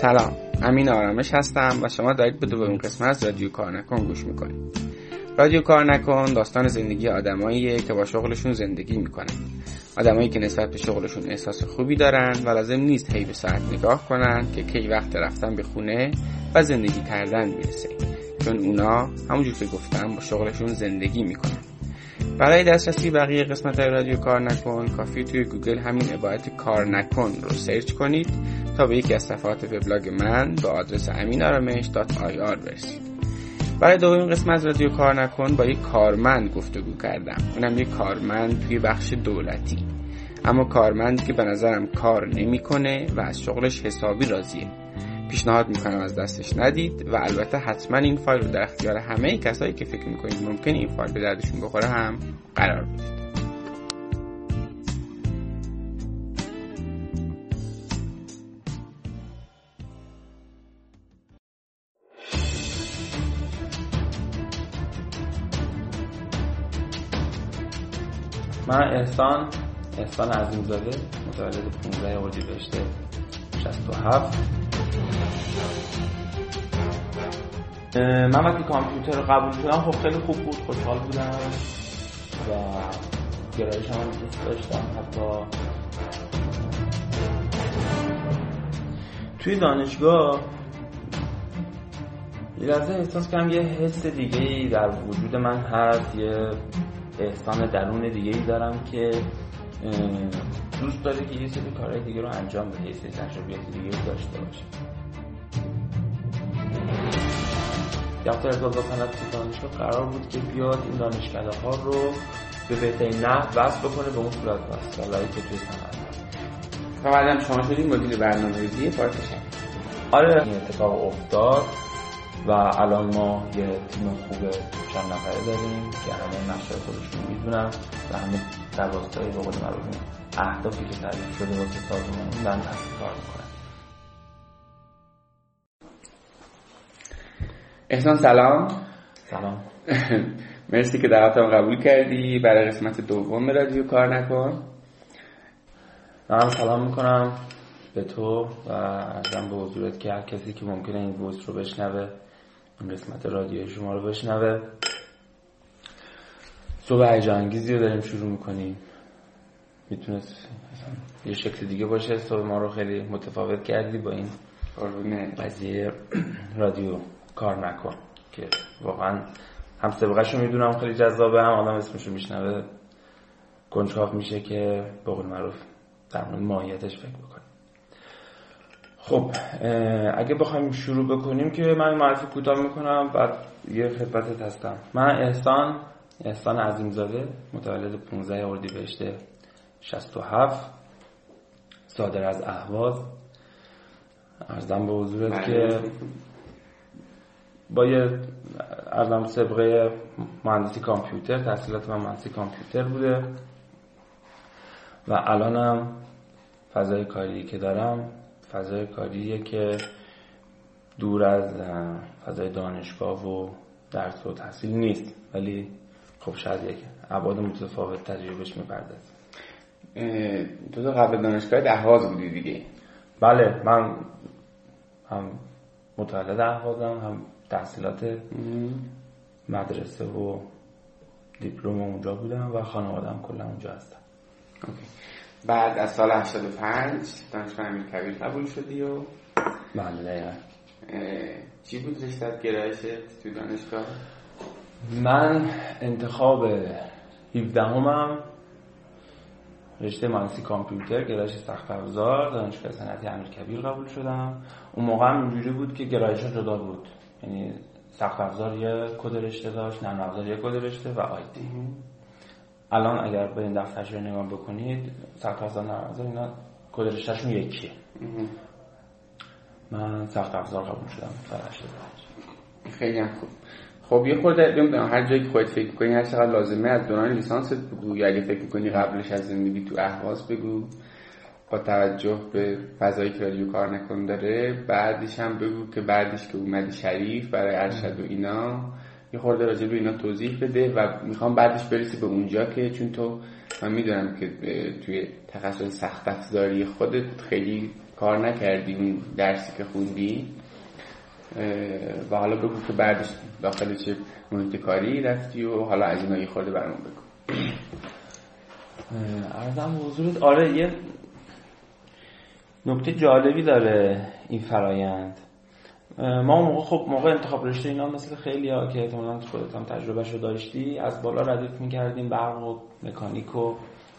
سلام. امین آرامش هستم و شما دارید به دومین قسمت از رادیو کار نکن گوش می‌کنید. رادیو کار نکن داستان زندگی آدماییه که با شغلشون زندگی می‌کنن آدمایی که نسبت به شغلشون احساس خوبی دارن و لازم نیست هی به ساعت نگاه کنن که کی وقت رفتن به خونه و زندگی کردن می‌رسه. چون اونا همونجور که گفتم با شغلشون زندگی می‌کنن. برای دسترسی بقیه قسمت های رادیو کار نکن کافی توی گوگل همین عبارت کار نکن رو search کنید تا به یکی از صفحات وبلاگ من با آدرس امینارامش.ir برسید. برای دومین قسمت از رادیو کار نکن با یک کارمند گفتگو کردم. اونم یک کارمند توی بخش دولتی. اما کارمند که به نظرم کار نمی‌کنه و از شغلش حسابی راضیه. پیشنهاد می‌کنم از دستش ندید و البته حتما این فایل رو در اختیار همه کسایی که فکر می‌کنید ممکن این فایل به دردشون بخوره هم قرار بدید. من احسان احسان عظیمزاده متولد 15 اردیبهشت 67 من وقتی کامپیوتر رو قبول شدم خب خیلی خوب بود خوشحال بودم و گرایش هم دوست داشتم حتی توی دانشگاه یه لحظه احساس کردم یه حس دیگه ای در وجود من هست یه احسان درون دیگه ای دارم که دوست داره که یه سری کارهای دیگه رو انجام بده یه سری تجربیات دیگه رو داشته باشه. دفتر ارتباط صنعت دانشگاه قرار بود که بیاد این دانشکده ها رو به بهترین نحو وصل بکنه به اون صورت وصلایی که توی صنعت و بعدم شما شدید مدیر برنامه‌ریزی پارک آره این اتفاق افتاد. و الان ما یه تیم خوب چند نفره داریم که همه نقشه خودشون می‌دونن و همه در راستای به قول معروف اهدافی که تعریف شده واسه سازمان دارن کار می‌کنن. احسان سلام. سلام. مرسی که دعوتم قبول کردی. برای قسمت دوم رادیو کار نکن. من سلام می‌کنم به تو و ارزم به حضورت که هر کسی که ممکنه این بوست رو بشنوه. این قسمت رادیو شما رو بشنوه. صبح هیجانانگیزی رو داریم شروع می‌کنیم. می‌تونست یه شکل دیگه باشه. صبح ما رو خیلی متفاوت کردی با این قضیه رادیو کار نکن که واقعا هم سبقش رو می‌دونم خیلی جذابه هم آدم اسمش رو میشنوه. کنجکاف میشه که به قول معروف در مورد ماهیتش فکر بکنیم. خب اگه بخوایم شروع بکنیم که من معرفی کوتاه می‌کنم بعد یه خدمتت هستم. من احسان احسان عظیمزاده متولد 15 اردیبهشت 67 صادر از اهواز. ارزم به حضورت که با یه ارزم سبقه مهندسی کامپیوتر تحصیلات من مهندسی کامپیوتر بوده. و الانم فضای کاری که دارم فضای کاریه که دور از فضای دانشگاه و درس و تحصیل نیست. ولی خب شاید یک عباد متفاوت تجربهش می‌پردازه. تو تو قبل دانشگاه اهواز بودی دیگه. بله من هم متولد اهوازم هم تحصیلات مدرسه و دیپلم اونجا بودم و خانوادم کلا اونجا هستم بعد از سال 85 دانشگاه امیر کبیر قبول شدی و بله چی بود رشتت گرایشت تو دانشگاه؟ من انتخاب 17 همم رشته مهندسی کامپیوتر گرایش سخت افزار دانشگاه صنعتی امیرکبیر قبول شدم. اون موقع هم اینجوری بود که گرایش جدا بود. یعنی سخت افزار یه کد رشته داشت نرم افزار یه کد رشته و آیتی الان اگر به این دفترش رو نگاه بکنید سخت افزار نرم افزار اینا کد رشتهشون یکیه. من سخت افزار قبول شدم. خیلی هم خوب. خب یه خورده نمی‌دونم هر جایی که خودت فکر کنی هر چقدر لازمه از دوران لیسانست بگو. یا اگه فکر کنی قبلش از زندگی تو اهواز بگو. با توجه به فضایی که رادیو کار نکن داره. بعدش هم بگو که بعدش که اومدی شریف برای ارشد و اینا. یه خورده راجع به اینا توضیح بده و می‌خوام بعدش برسی به اونجا که چون تو من می‌دونم که توی تخصص سخت افزاری خودت خیلی کار نکردی اون درسی که خوندی. و حالا بگو که بعدش داخل چه محیط کاری رفتی و حالا از اینا یه خورده برمون بگو. ارزم حضورت. آره یه نکته جالبی داره این فرایند. ما موقع خب موقع انتخاب رشته اینا مثل خیلی ها که احتمالاً خودت هم تجربه شو داشتی از بالا ردیف می‌کردیم برق و مکانیک و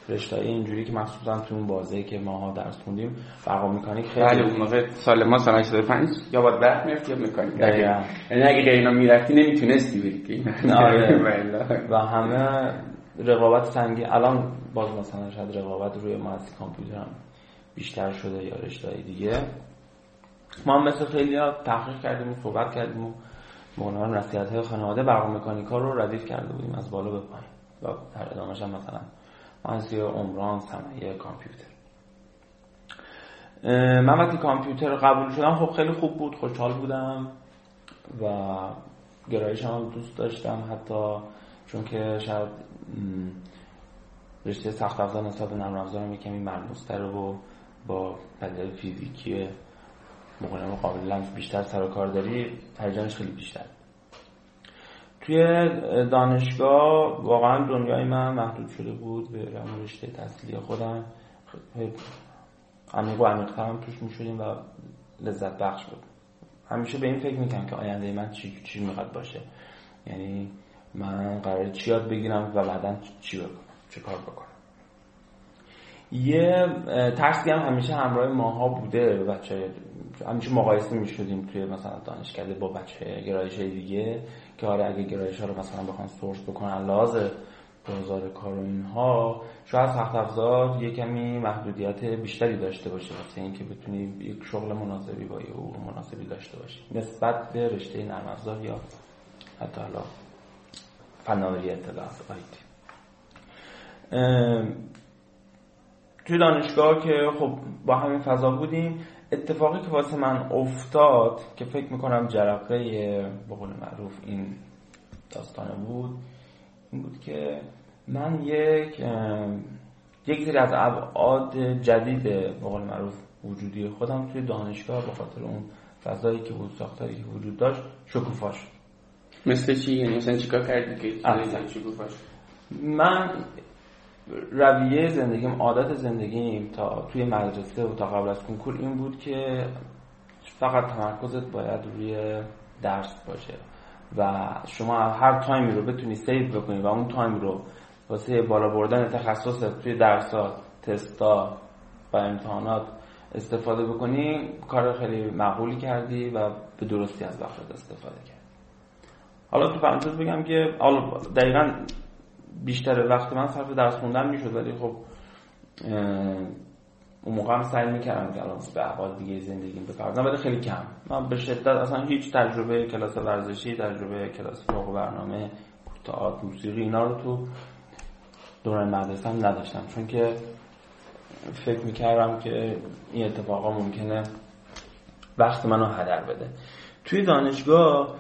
رشته اینجوری که مخصوصا تو اون بازه که ماها درس خوندیم برق و مکانیک خیلی بله اون موقع سال ما سال 85 یا باید برق می‌رفت یا مکانیک؟ یعنی اگه غیر اینا می‌رفتی نمی‌تونستی بری آره. و همه رقابت سنگی الان باز مثلا شاید رقابت روی مهندسی کامپیوتر هم بیشتر شده یا رشته دیگه. ما هم مثل خیلی ها تحقیق کردیم و صحبت کردیم و معنی نصیحت های خانواده برق مکانیکا رو ردیف کرده بودیم از بالا به پایین. و در ادامهش هم مثلا مهندسی عمران صنایع کامپیوتر. من وقتی کامپیوتر قبول شدم خب خیلی خوب بود خوشحال بودم و گرایش هم دوست داشتم. حتی چون که شاید رشته سخت افزار نسبت به نرم افزار کمی مرموزتره و با پدیده فیزیکی مقایمه قابل لمس بیشتر سر و کار داری هیجانش خیلی بیشتر. توی دانشگاه واقعا دنیای من محدود شده بود به رشته تحصیلی خودم. عمیق و عمیقتر هم توش می‌شدیم و لذت بخش بود. همیشه به این فکر می‌کنم که آینده من چی, چی می‌خواد باشه. یعنی من قرار چی یاد بگیرم و بعدا چی بکنم چه کار بکنم. یه ترسی هم همیشه همراه ماها بوده بچه. همیشه مقایسه می‌شدیم توی مثلا دانشکده با بچه گرایش دیگه که آره اگه گرایش ها رو مثلا بخوان سورس بکنن لازم بازار کار و اینها شاید سخت افزار یه کمی محدودیت بیشتری داشته باشه واسه اینکه بتونی یک شغل مناسبی با یه مناسبی داشته باشی نسبت به رشته نرم افزار یا حتی حالا فناوری اطلاعات آیتی توی دانشگاه که خب با همین فضا بودیم اتفاقی که واسه من افتاد که فکر می‌کنم جرقه به قول معروف این داستانه بود این بود که من یک یک سری از ابعاد جدید به قول معروف وجودی خودم توی دانشگاه به خاطر اون فضایی که بود ساختاری که وجود داشت شکوفا شد مثل چی؟ یعنی مثلا چیکار کردی که شکوفا من رویه زندگیم عادت زندگیم تا توی مدرسه و تا قبل از کنکور این بود که فقط تمرکزت باید روی درس باشه و شما هر time ی رو بتونی save بکنی و اون time رو واسه بالا بردن تخصص توی درسات تستا و امتحانات استفاده بکنی کار خیلی معقولی کردی و به درستی از وقتت استفاده کردی. حالا تو پرانتز بگم که دقیقا بیشتر وقت من صرف درس خوندن می‌شد ولی خب اون موقع هم سعی می‌کردم که الان به احوال دیگه زندگیم بپردازم ولی خیلی کم. من به شدت اصلا هیچ تجربه کلاس ورزشی تجربه کلاس فوق برنامه تئاتر موسیقی اینا رو تو دوران مدرسه هم نداشتم. چون که فکر می‌کردم که این اتفاقا ممکنه وقت منو هدر بده. توی دانشگاه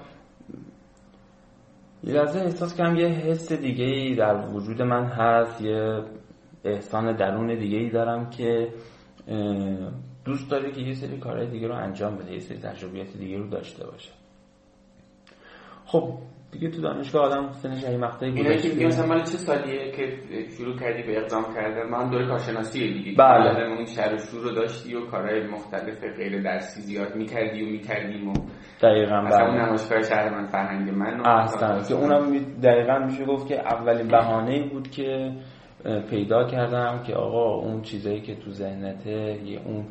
یه لحظه احساس کنم یه حس دیگه ای در وجود من هست یه احسان درون دیگه ای دارم که دوست داره که یه سری کارهای دیگه رو انجام بده یه سری تجربیات دیگه رو داشته باشه. خب دیگه تو دانشگاه آدم سنش این مقطعی بوده. که مثلا مال چه سالیه که شروع کردی به اقدام کردن؟ من دوره کارشناسی دیگه. بله. اون شهر شروع رو داشتی و کارهای مختلف غیر درسی زیاد می‌کردی و می‌کردیم و دقیقاً مثلا اون نمایشگاه شهر من فرهنگ من احسن. که اونم دقیقاً میشه گفت که اولین بهانه بود که پیدا کردم که آقا اون چیزایی که تو ذهنته یه اون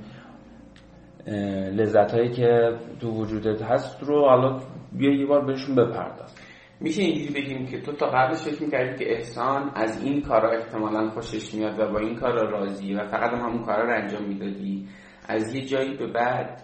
لذت هایی که تو وجودت هست رو حالا بیا یه بار بهشون بپرداز. میشه اینجوری بگیم که تو تا قبلش فکر می‌کردی که احسان از این کارا احتمالا خوشش میاد و با این کارا راضی و فقط هم همون کارا رو انجام می‌دادی. از یه جایی به بعد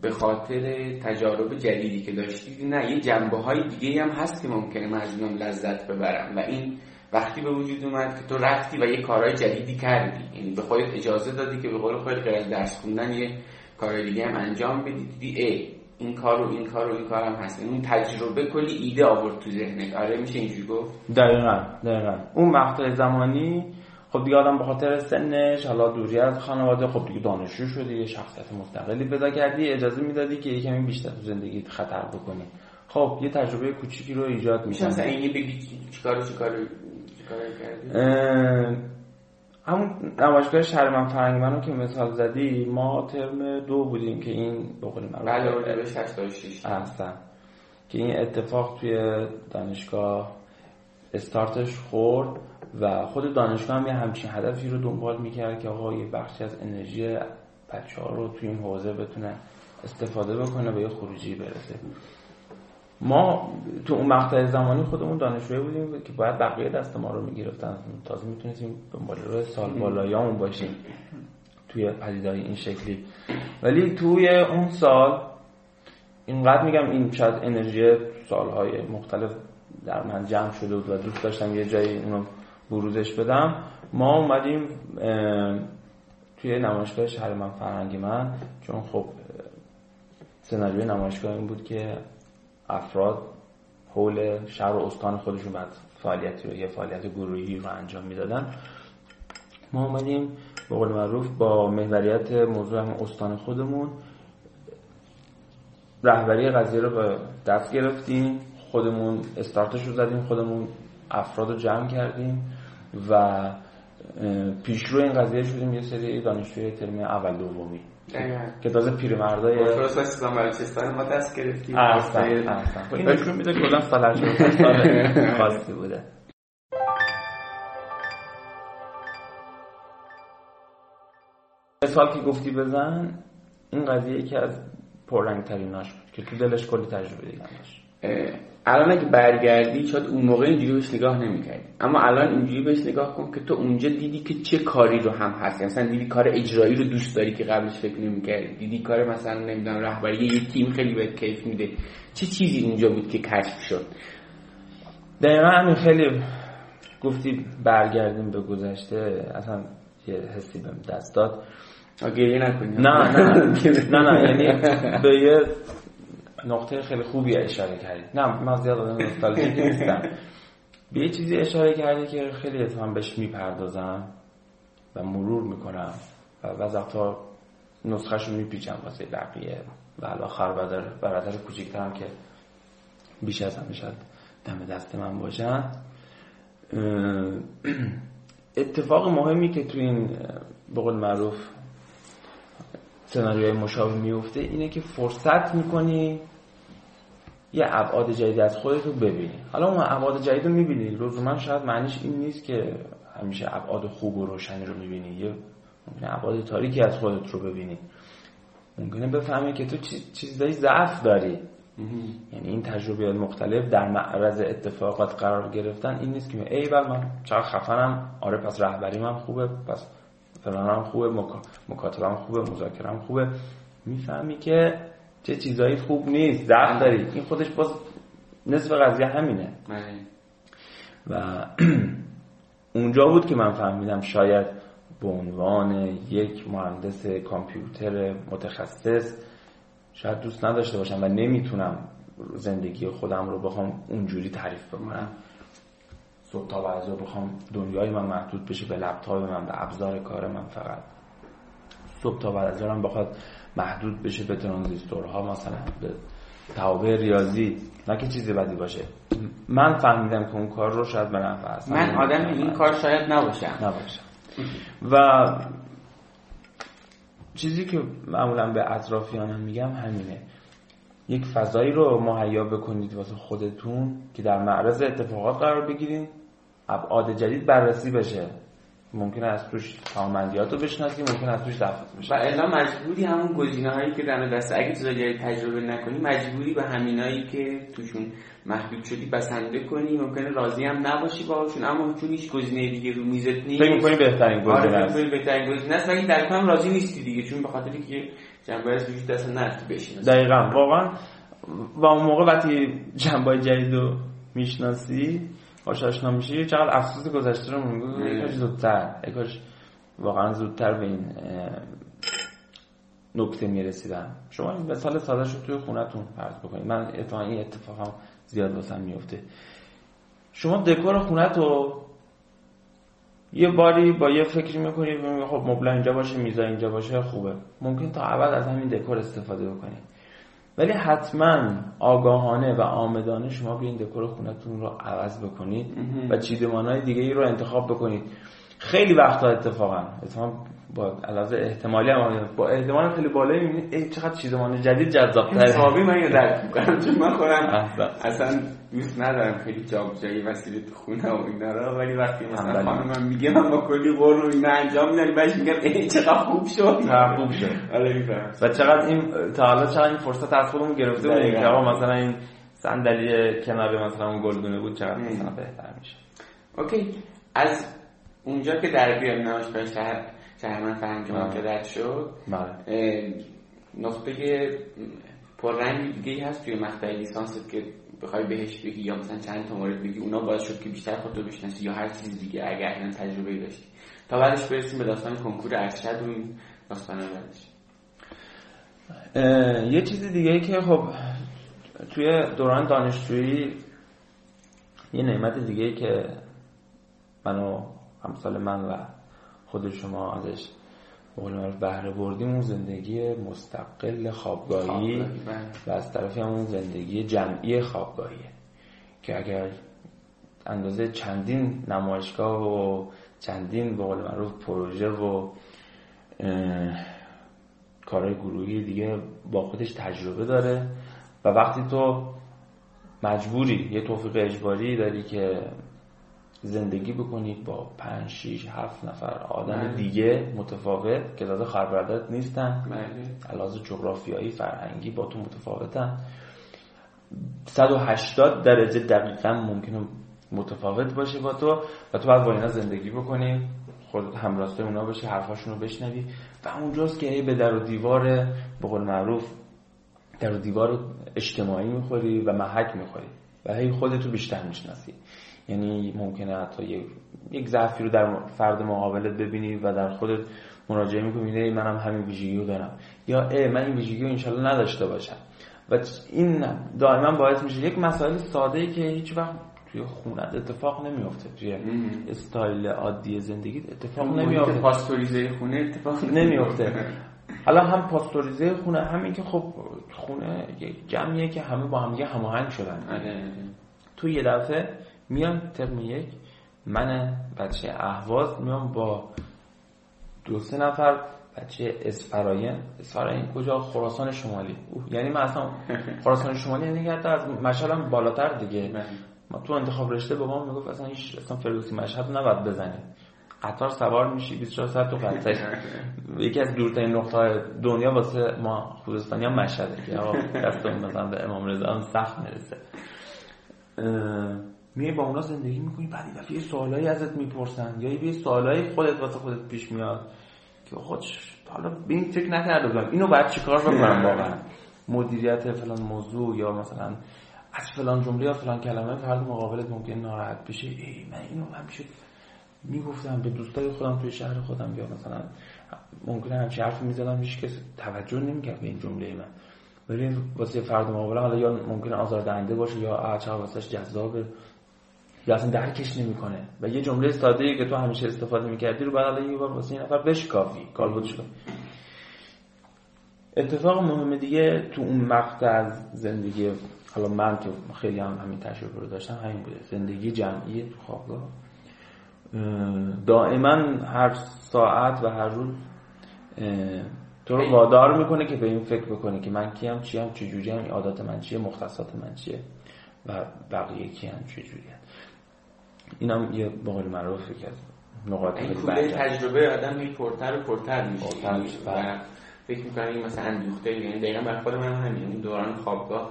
به خاطر تجارب جدیدی که داشتی نه یه جنبه های دیگه هم هست که ممکنه من از لذت ببرم و این وقتی به وجود اومد که تو رفتی و یه کارهای جدیدی کردی. یعنی به خودت اجازه دادی که به قول خودت درس خوندن یه کارهای دیگه هم انجام بدی دیدی ای این کار و این کار و این کار هم هست. یعنی اون تجربه کلی ایده آورد تو ذهنت. آره میشه اینجوری گفت؟ دقیقا دقیقا. اون مقطع زمانی خب دیگه آدم به خاطر سنش حالا دوری از خانواده خب دیگه دانشجو شدی یه شخصیت مستقلی پیدا کردی اجازه می‌دادی که یکمی بیشتر تو زندگی خطر بکنی. خب یه تجربه کوچیکی رو ایجاد میشه مثلا این بگی چیکار چیکار کردی؟ همون نمایشگاه شهر من فرنگ منو که مثال زدی ما ترم دو بودیم که این بقول من بله به 86 احسن که این اتفاق توی دانشگاه استارتش خورد و خود دانشگاه هم یه همچین هدفی رو دنبال می‌کرد که آقا یه بخشی از انرژی بچه ها رو توی این حوزه بتونه استفاده بکنه به یه خروجی برسه. ما تو اون مقطع زمانی خودمون دانشجوی بودیم که باید بقیه دست ما رو می‌گرفتن. تازه می‌تونستیم دنبال رو سال بالایامون باشیم توی پدیدهای این شکلی. ولی توی اون سال اینقدر میگم این شاید انرژی سالهای مختلف در من جمع شده بود و دوست داشتم یه جایی اونو بروزش بدم. ما اومدیم توی نمایشگاه شهر من فرهنگی من چون خب سناریوی نمایشگاه این بود که افراد حول شهر و استان خودشون بعد فعالیتی رو یه فعالیت گروهی رو انجام می‌دادن. ما اومدیم به قول معروف با محوریت موضوع هم استان خودمون. رهبری قضیه رو به دست گرفتیم خودمون استارتش رو زدیم خودمون افراد رو جمع کردیم و پیشرو این قضیه شدیم یه سری دانشجوی ترم اول دومی. که تازه پیرمردای فرست اسلام بلوچستان ما دست گرفتیم. خب این نشون میده کلا سال خاصی بوده. مثال که گفتی بزن این قضیه یکی از پررنگ تریناش بود که تو دلش کلی تجربه دیگه داشت. الان اگه برگردی شاید اون موقع اینجوری بهش نگاه نمی‌کردی. اما الان اینجوری بهش نگاه کن که تو اونجا دیدی که چه کاری رو هم هست. یعنی مثلا دیدی کار اجرایی رو دوست داری که قبلش فکر نمی‌کردی. دیدی کار مثلا نمی‌دونم رهبری یه تیم خیلی بهت کیف میده. چه چیزی اونجا بود که کشف شد؟ دقیقا همین. خیلی گفتی برگردیم به گذشته. اصلا یه حسی بهم دست داد. گریه نکنی. نه نه. نه نه. یعنی به یه نقطه خیلی خوبی اشاره کردید نه من زیاد آدم نوستالژیک نیستم. به یه چیزی اشاره کردی که خیلی اتفاقا بهش می‌پردازم و مرور می‌کنم و وقتا نسخهش رو میپیچم واسه بقیه و الاخر برادر برادر کوچیکترم که بیش از همه شاید دم دست من باشن. اتفاق مهمی که تو این بقول معروف سناریوهای مشابه میفته اینه که فرصت می‌کنی یه ابعاد جدید از خودت رو ببینی. حالا اون ابعاد جدید رو می‌بینی. من شاید معنیش این نیست که همیشه ابعاد خوب و روشنی رو می‌بینی. یه ممکنه ابعاد تاریکی از خودت رو ببینی. ممکنه بفهمی که تو چیزایی ضعف داری. یعنی این تجربه مختلف در معرض اتفاقات قرار گرفتن این نیست که ای بل من چقدر خفنم. آره پس رهبری من خوبه. پس فلانم خوبه. مکاتبم خوبه. مذاکرم خوبه. می‌فهمی که چه چیزایی خوب نیست ضعف داری. این خودش باز نصف قضیه همینه. بله. و اونجا بود که من فهمیدم شاید به عنوان یک مهندس کامپیوتر متخصص شاید دوست نداشته باشم و نمی‌تونم زندگی خودم رو بخوام اونجوری تعریف بکنم. صبح تا بعضا بخوام دنیای من محدود بشه به لپتاپ من به ابزار کار من فقط. صبح تا بعد از بخواد محدود بشه به ترانزیستورها مثلا به توابع ریاضی نه که چیزی بدی باشه. من فهمیدم که اون کار رو شاید به نفع من آدم این کار شاید نباشم. نباشم و چیزی که معمولا به اطرافیانم میگم همینه. یک فضایی رو مهیا بکنید واسه خودتون که در معرض اتفاقات قرار بگیرید ابعاد جدید بررسی بشه. ممکنه از توش کامندیات رو بشناسی ممکن از توش دفت بشه و الا مجبوری همون گزینه هایی که دم دست اگه تو تجربه نکنی مجبوری به همینایی که توشون محدود شدی بسنده کنی ممکنه راضی هم نباشی باهاشون اما چون هیچ گزینه دیگه رو میزت نیست فکر می‌کنی بهترین گزینه است. آره بهترین گزینه است ولی در کم راضی نیستی دیگه؟ چون به خاطر که جنبه از وجود دست نرفت بشین دقیقاً واقعا و اون موقع وقتی جنبه جدید رو می‌شناسی باش آشنا میشی چقدر افسوس گذشته رو میگو یکاش زودتر یکاش واقعا زودتر به این نکته می‌رسیدم. شما این مثال ساده شد توی خونتون فرض بکنید. من اتفاقا این اتفاق هم زیاد واسم میفته شما دکور خونت رو یه باری با یه فکر می‌کنی خب مبل اینجا باشه میزا اینجا باشه خوبه. ممکن تا ابد از همین دکور استفاده بکنی. ولی حتما آگاهانه و آمدانه شما بیاین دکور خونتون رو عوض بکنید و چیدمان دیگه ای رو انتخاب بکنید. خیلی وقتا اتفاقا اتفاقا با علاوه احتمالی هم با احتمال خیلی بالایی می‌بینید ای چقدر چیزمان جدید جذاب تره حسابی من یه درک می‌کنم. چون من خودم اصلا دوست ندارم خیلی جایی وسیله تو خونه و اینا رو ولی وقتی مثلا خانم من میگه من با کلی قر رو اینا انجام میدم بعدش میگم ای چقدر خوب شد. چقدر خوب شد. آره و چقدر این تا حالا چقدر این فرصت از خودمون گرفته بودیم که مثلا این صندلی کنار مثلا اون گلدونه بود چقدر مثلا بهتر میشه اوکی. از اونجا که در بیاد نمایشگاه شهر شهرمن فرهنگ که رد شد بله. نقطه پررنگی دیگه هست توی مقطع لیسانست که بخوای بهش بگی یا مثلا چند تا مورد بگی اونا باعث شد که بیشتر خودتو بشناسی یا هر چیز دیگه اگر اصلا تجربه داشتی. تا بعدش برسیم به داستان کنکور ارشد و این داستان بعدش. یه چیز دیگه ای که خب توی دوران دانشجویی یه نعمت دیگه ای که منو همسال من و خود شما ازش قول بهره بردیم اون زندگی مستقل خوابگاهی بله. و از طرفی اون زندگی جمعی خوابگاهیه که اگر اندازه چندین نمایشگاه و چندین به قول معروف پروژه و کارهای گروهی دیگه با خودش تجربه داره و وقتی تو مجبوری یه توفیق اجباری داری که زندگی بکنید با پنج شیش هفت نفر آدم بله. دیگه متفاوت که داده خربردت نیستن. بله. علاوه جغرافیایی فرهنگی با تو متفاوتن 180 درجه دقیقا ممکنه متفاوت باشه با تو و تو باید با اینا زندگی بکنی. خودت همراسته اونا باشی حرفاشون رو بشنوی. و اونجاست که هی به در و دیوار به قول معروف در و دیوار اجتماعی می‌خوری و محک می‌خوری. و هی خودتو بیشتر می‌شناسی. یعنی ممکنه حتی یک یک ضعفی رو در فرد مقابلت ببینی و در خودت مراجعه می‌کنی. منم همین ویژگی رو دارم. یا ای من این ویژگی رو انشالله نداشته باشم. و این دائما باعث میشه یک مسائل ساده ای که هیچ وقت توی خونت اتفاق نمیافته. توی استایل عادی زندگی اتفاق نمیافته. پاستوریزه خونه اتفاق نمیافته. حالا هم پاستوریزه خونه همین که خب خونه یک جمعیه که همه با هم هماهنگ شدن. آره، آره. تو یه دفعه میام ترم یک من بچه اهواز میام با دو سه نفر بچه اسفراین اسفراین کجا؟ خراسان شمالی. یعنی من اصلا خراسان شمالی یعنی حتی از مشهدم بالاتر دیگه. ما تو انتخاب رشته به ما می‌گفت اصلا هیچ اصلا فردوسی مشهد نباید بزنی قطار سوار میشی 24 ساعت تو قطار. یکی از دورترین نقطه دنیا واسه ما خوزستانی هم مشهده که آقا مثلا به امام رضا سخت می‌رسه. میای با اونا زندگی می‌کنی بعد این دفعه سوالایی ازت می‌پرسن یا یه سوالایی خودت واسه خودت پیش میاد که خود حالا به این فکر نکرده بودم. اینو باید چیکار بکنم واقعا؟ مدیریت فلان موضوع یا مثلا از فلان جمله یا فلان کلمه فرد مقابلت ممکن ناراحت بشه. ای من اینو همیشه می‌گفتم به دوستای خودم توی شهر خودم یا مثلا ممکنه همچین حرفی می‌زدم هیچ کس توجه نمی‌کرد به این جمله من. ولی واسه فرد مقابل حالا یا ممکنه آزاردهنده باشه یا چقدر واسش جذابه. یا اصلا درکش نمی‌کنه. و یه جمله ساده که تو همیشه استفاده می‌کردی رو بعد یه بار واسه این نفر بش کافی کالبدش کن اتفاق مهم دیگه تو اون مقطع از زندگی حالا من که خیلی هم همین تجربه رو داشتم همین بوده. زندگی جمعی تو خوابگاه. دائما هر ساعت و هر روز تو رو وادار می‌کنه که به این فکر بکنی که من کیم چیم چجوری هم عادات من چیه مختصات من چیه و بقیه کیم چجوری اینم یه بقول معروف که از نقاط این کوله تجربه آدم می پرتر و پرتر میشه. و فکر می‌کنم این مثلا اندوخته یعنی دقیقا بر خود من همین. این دوران خوابگاه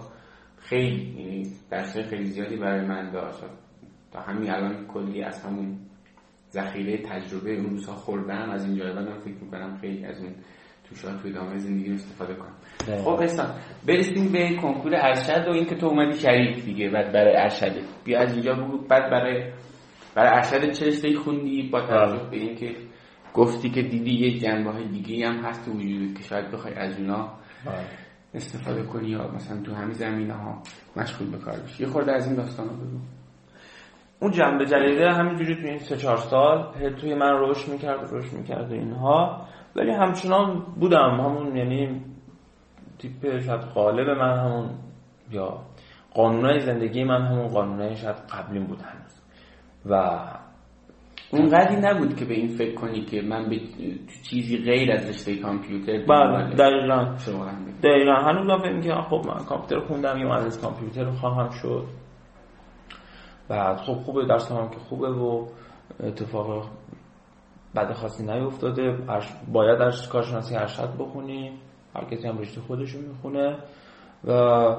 خیلی یعنی درس خیلی زیادی برای من داشت. تا همین الان کلی از همون ذخیره تجربه اون روزها خوردم. از اینجا بعدم فکر می‌کنم خیلی از اون تو شاید توی ادامه زندگی استفاده کنم. خب احسان برسیم به کنکور ارشد و اینکه تو اومدی شریک دیگه بعد برای ارشد. بیا از اینجا بگو بعد برای برای ارشد چه رشته خوندی با توجه. به اینکه گفتی که دیدی یه جنبه های دیگه هم هست تو وجود که شاید بخوای از اونا. استفاده کنی یا مثلا تو همین زمینه ها مشغول به کار بشی. یه خورده از این داستان رو بگو. اون جنبه جلیده همینجوری توی این سه چهار سال توی من رشد می‌کرد رشد می‌کرد و اینها. ولی همچنان بودم. همون یعنی تیپ شاید قالب من همون یا قانونای زندگی من همون قانونای شاید قبلیم بود هنوز. و اونقدری نبود که به این فکر کنی که من به چیزی غیر از رشته کامپیوتر بله دقیقا. دقیقا. هنوز من فکر که خب من کامپیوتر خوندم یا از کامپیوتر خواهم شد. بعد خب خوبه درس هم که خوبه و اتفاق بد خاصی نیفتاده. باید در کارشناسی ارشد بخونی. هر کسی هم رشته خودشو می‌خونه. و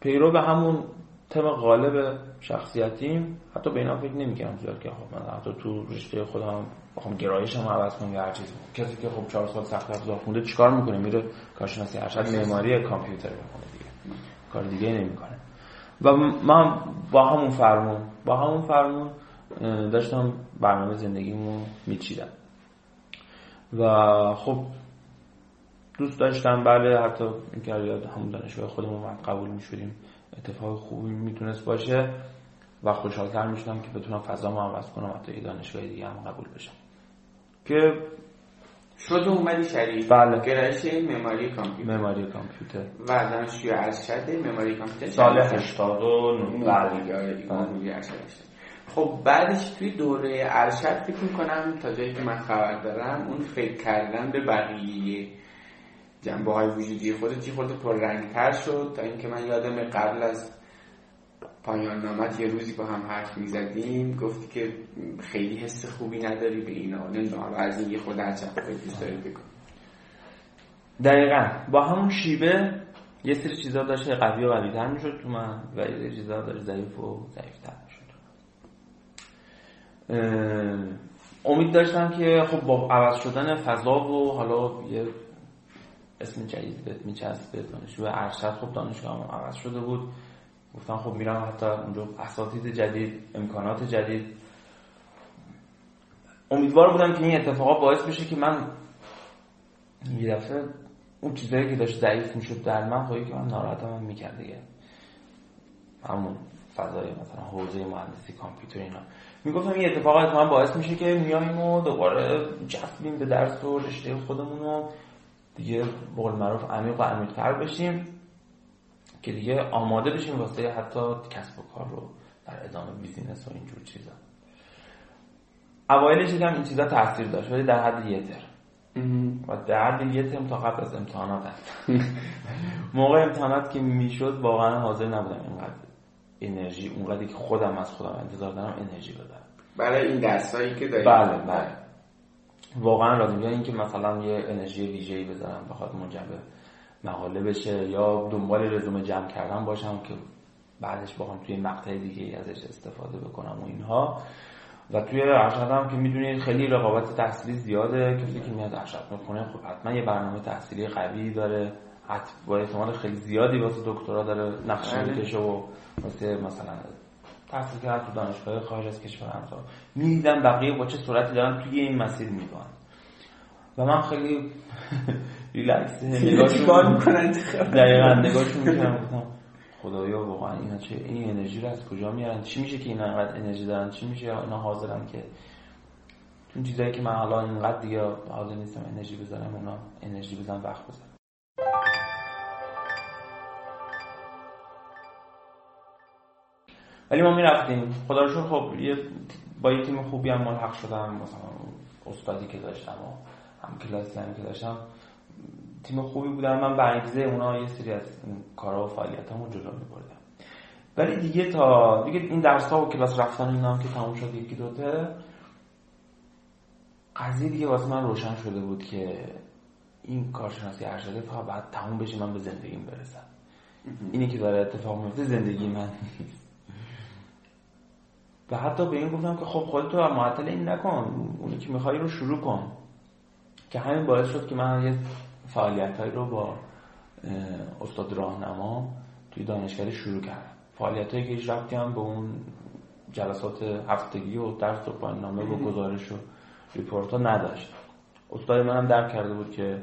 پیرو به همون تم غالب شخصیتیم حتی به اینا فکر نمی‌کردم زیاد که خب من حتی تو رشته خودم بخوام گرایشم عوض کنم یا هر چیز کسی که خب چهار سال سخت افزار خونده چیکار می‌کنه؟ میره کارشناسی ارشد معماری کامپیوتر می‌کنه دیگه. کار دیگه نمی‌کنه. و من با همون فرمون با همون فرمون داشتم برنامه زندگیمو میچیدم. و خب دوست داشتم بله حتی اینکه همون دانشگاه خودمون قبول می‌شدیم. اتفاق خوبی می‌تونست باشه و خوشحالتر می‌شدم که بتونم فضا ما عوض کنم حتی یه دانشگاه دیگه هم قبول بشم. که شد اومدی شریف بله. گرایش معماری کامپیوتر. معماری کامپیوتر. و دانشجوی ارشد معماری کامپیوتر سال 89 بله. خب بعدش توی دوره ارشد فکر می‌کنم تا جایی که من خبر دارم اون فکر کردن به بقیه جنبه های وجودی خودت یه خورده پررنگتر شد تا اینکه من یادم قبل از پایان نامت یه روزی با هم حرف می‌زدیم گفتی که خیلی حس خوبی نداری به اینا. نمی‌دونم از این یه هرچند دوست داری بکن دقیقا. با همون شیبه یه سری چیزا داشته قوی و قویتر می‌شد تو من و یه سری چیزا داره ضعیف و ضعیفتر می‌شد امید داشتم که خب با عوض شدن فضا و حالا یه اسم جدید بهت میچسبه دانشجو ارشد خب دانشگاه عوض شده بود. گفتم خب میرم حتی اونجا اساتید جدید امکانات جدید. امیدوار بودم که این اتفاقات باعث بشه که من یه دفعه اون چیزایی که داشت ضعیف می‌شد در من خواهی که من ناراحتم هم می‌کرد دیگه. همون فضای مثلا حوزه مهندسی کامپیوتر اینا. می‌گفتم این اتفاقات من باعث میشه که میایم و دوباره جذبیم به درس و رشته خودمون دیگه بقول معروف عمیق و عمیق‌تر بشیم که دیگه آماده بشیم واسه حتی کسب و کار رو در ادامه بیزینس و اینجور چیزا. اوایلش هم این چیزا تاثیر داشت ولی در حد یه ترم. و در حد یه ترم تا قبل از امتحانات هست موقع امتحانات که می‌شد واقعا حاضر نبودم اینقدر انرژی اونقدری که خودم از خودم انتظار دارم انرژی بدم. برای این درسایی که داریم. بله بله. واقعا لازم این که مثلا یه انرژی ویژه‌ای بذارم بخواد منجر مقاله بشه یا دنبال رزومه جمع کردن باشم که بعدش بخوام توی مقطع دیگه ازش استفاده بکنم و اینها. و توی ارشد هم که می‌دونید خیلی رقابت تحصیلی زیاده. کسی که میاد ارشد می‌کنه خب حتما یه برنامه تحصیلی قوی داره. با احتمال خیلی زیادی واسه دکترا داره نقشه بله. می‌کشه و واسه مثلا تحصیل کرد تو دانشگاه خارج از کشور همسا می‌دیدم بقیه با چه سرعتی دارن توی این مسیر می‌دونن و من خیلی ریلکس نگاهشون می‌کنن دقیقا نگاهشون می‌کنم. خدایا واقعا اینا چه این انرژی رو از کجا میارن؟ چی میشه که اینا انقدر انرژی دارن؟ چی میشه اینا حاضرن که؟ اون چیزایی که من حالا اینقدر دیگه حاضر نیستم انرژی بذارم اونا انرژی بزنم وقت بذارم ولی ما می‌رفتیم. خدا رو خب یه با یه تیم خوبی هم ملحق شدم. مثلا استادی که داشتم و هم کلاسی هم که داشتم. تیم خوبی بودن. من به انگیزه اونا یه سری از کارا و فعالیت همون جلو میبردم. ولی دیگه تا دیگه این درس ها و کلاس رفتن اینا هم که تموم شد یکی دوته قضیه دیگه واسه من روشن شده بود که این کارشناسی ارشده فقط بعد تموم بشه من به زندگیم برسم. اینی که داره اتفاق میفته زندگی من. نیست و حتی به این گفتم که خب خودتو معطل این نکن اونی که می‌خوای رو شروع کن. که همین باعث شد که من یه فعالیت رو با استاد راهنما توی دانشگاه شروع کردم. فعالیت هایی که هیچ هم به اون جلسات هفتگی و درس و پایان نامه و گزارش و report ها نداشت. استاد من هم درک کرده بود که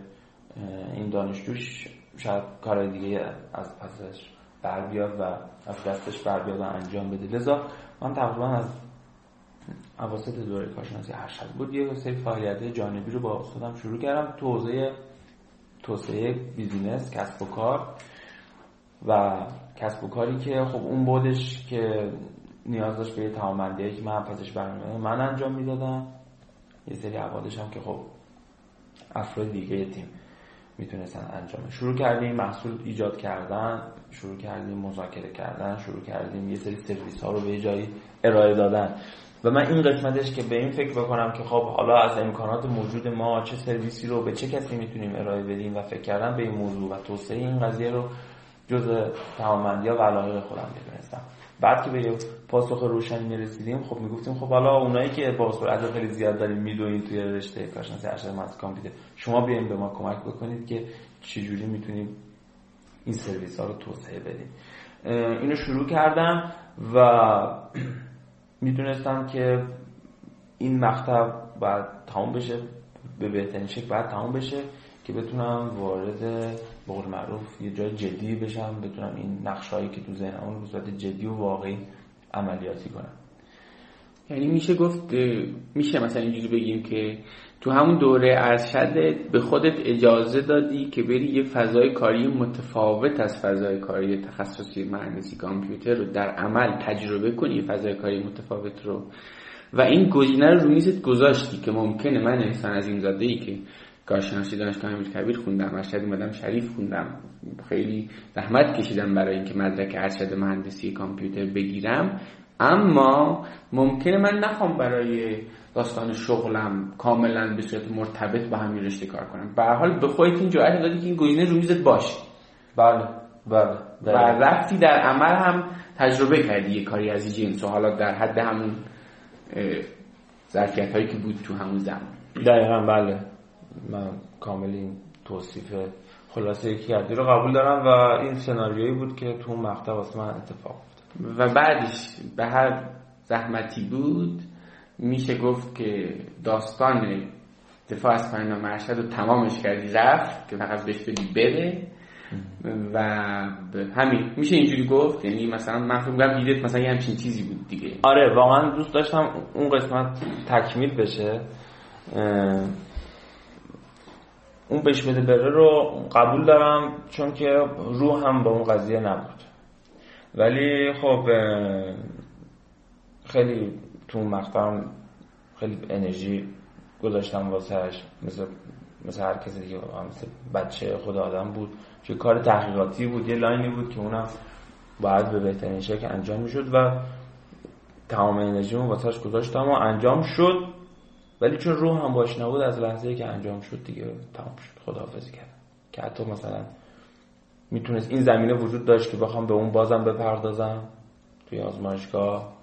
این دانشجوش شاید کار دیگه از پسش بر بیاد و از دستش بر بیاد و انجام بده. لذا من تقریبا از اواسط دوره کارشناسی ارشد بود یه سری فعالیت جانبی رو با خودم شروع کردم تو حوزه توسعه business کسب و کار. و کسب و کاری که خب اون بودش که نیاز داشت به یه که من پسش برمیده من انجام می‌دادم. یه سری عوادش هم که خب افراد دیگه تیم. می‌تونستن انجام شروع کردیم محصول ایجاد کردن شروع کردیم مذاکره کردن شروع کردیم یه سری سرویس ها رو به جایی ارائه دادن. و من این قسمتش که به این فکر بکنم که خب حالا از امکانات موجود ما چه سرویسی رو به چه کسی می‌تونیم ارائه بدیم و فکر کردم به این موضوع و توسعه این قضیه رو جز توانمندی ها و علاقه خودم می‌دونستم. بعد که به پاسخ روشنی می‌رسیدیم. خب می‌گفتیم خب حالا اونایی که با سرعت خیلی زیاد داریم می‌دونید توی رشته کارشناسی ارشد مهندسی کامپیوتر شما بیاین به ما کمک بکنید که چجوری می‌تونیم این سرویس ها رو توسعه بدیم. اینو شروع کردم و می‌دونستم که این مقطع باید تمام بشه. به بهترین شکل باید تمام بشه که بتونم وارد بقول معروف یه جای جدی بشم بتونم این نقشهایی که تو ذهنم به صورت جدی و واقعی عملیاتی کنم. یعنی میشه گفت میشه مثلا اینجوری بگیم که تو همون دوره ارشد به خودت اجازه دادی که بری یه فضای کاری متفاوت از فضای کاری تخصصی مهندسی کامپیوتر رو در عمل تجربه کنی فضای کاری متفاوت رو. و این گزینه رو رو میزت گذاشتی که ممکنه من انسان از این زاده ای که کارشناسی دانشگاه کبیر خوندم ارشد اومدم شریف خوندم. خیلی زحمت کشیدم برای اینکه مدرک ارشد مهندسی کامپیوتر بگیرم. اما ممکنه من نخوام برای داستان شغلم کاملا به صورت مرتبط با همین رشته کار کنم. به حال به خودت این جرأت دادی که این گزینه رو میزت باشه بله بله و رفتی در عمل هم تجربه کردی یه کاری از این جنس و حالا در حد همون ظرفیت هایی که بود تو همون زمان. دقیقا بله. من کامل این توصیف خلاصه کردی رو قبول دارم و این سناریویی بود که تو مقطع واسه من اتفاق افتاد. و بعدش به هر زحمتی بود میشه گفت که داستان دفاع از پایین مرشد رو تمامش کردی رفت که فقط بهش بدی بره. و همین میشه اینجوری گفت؟ یعنی مثلا من فکر می‌کنم دیدت مثلا یه همچین چیزی بود دیگه. آره واقعا دوست داشتم اون قسمت تکمیل بشه. اون بهش بده بره رو قبول دارم چون که روح هم با اون قضیه نبود. ولی خب خیلی تو مقطع خیلی انرژی گذاشتم واسهش مثل مثل هر کسی دیگه مثل بچه خود آدم بود چون کار تحقیقاتی بود یه لاینی بود که اونم باید به بهترین شکل انجام می‌شد و تمام انرژیمو واسهش گذاشتم و انجام شد. ولی چون روح هم باش نبود از لحظه که انجام شد دیگه تمام شد. خداحافظی کرد. که حتی مثلا می‌تونست این زمینه وجود داشت که بخوام به اون بازم بپردازم توی آزمایشگاه.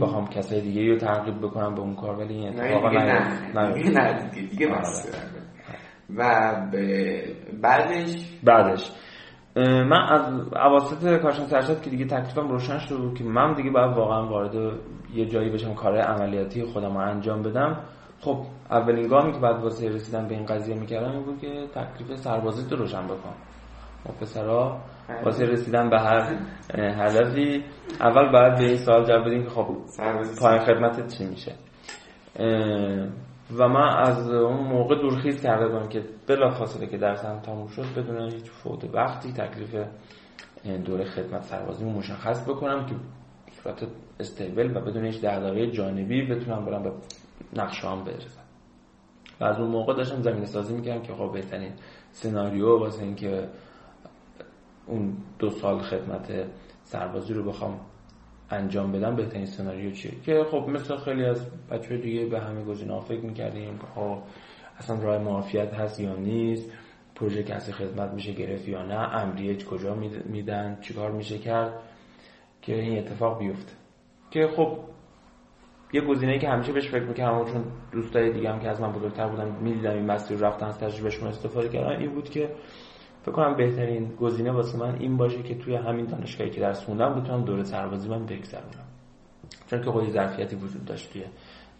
بخوام کسای دیگه رو ترغیب بکنم به اون کار ولی این اتفاقا نه. نه. نه دیگه آره. و بعدش؟ بعدش. من از اواسط کارشناسی سرشد که دیگه تکلیفم روشن شد که من دیگه باید واقعا وارد یه جایی بشم کار عملیاتی خودم رو انجام بدم. خب اولین گامی که بعد واسه رسیدن به این قضیه می‌کردم این بود که تکلیف سربازی رو روشن بکنم ما پسرا واسه رسیدن به هر هدفی اول باید به این سوال جواب بدیم که خب پایان خدمتت چی میشه؟ و من از اون موقع دورخیز کرده بودم که بلا فاصله که درسم تموم شد بدون هیچ فوت وقتی تکلیف دوره خدمت سربازی مشخص بکنم که صورت استیبل و بدون هیچ دغدغه جانبی بتونم برم به نقشه هم برسم و از اون موقع داشتم زمین سازی می‌کردم که خب بهترین سناریو واسه اینکه اون دو سال خدمت سربازی رو بخوام انجام بدم بهترین سناریو چیه؟ که خب مثل خیلی از بچه دیگه به همه گزینه‌ها فکر می‌کردیم خب اصلا راه معافیت هست یا نیست پروژه کسی خدمت میشه گرفت یا نه امریج کجا میدن چیکار میشه کرد که این اتفاق بیفته. که خب یه گزینه‌ای که همیشه بهش فکر می‌کردم چون دوستای دیگه هم که از من بزرگتر بودن می‌دیدم این مسیر رفتن از تجربهشون استفاده کردن. این بود که فکر کنم بهترین گزینه واسه من این باشه که توی همین دانشگاهی که درس خوندم بتونم دوره سربازی من بگذرونم. چون که خودی ظرفیتی وجود داشت توی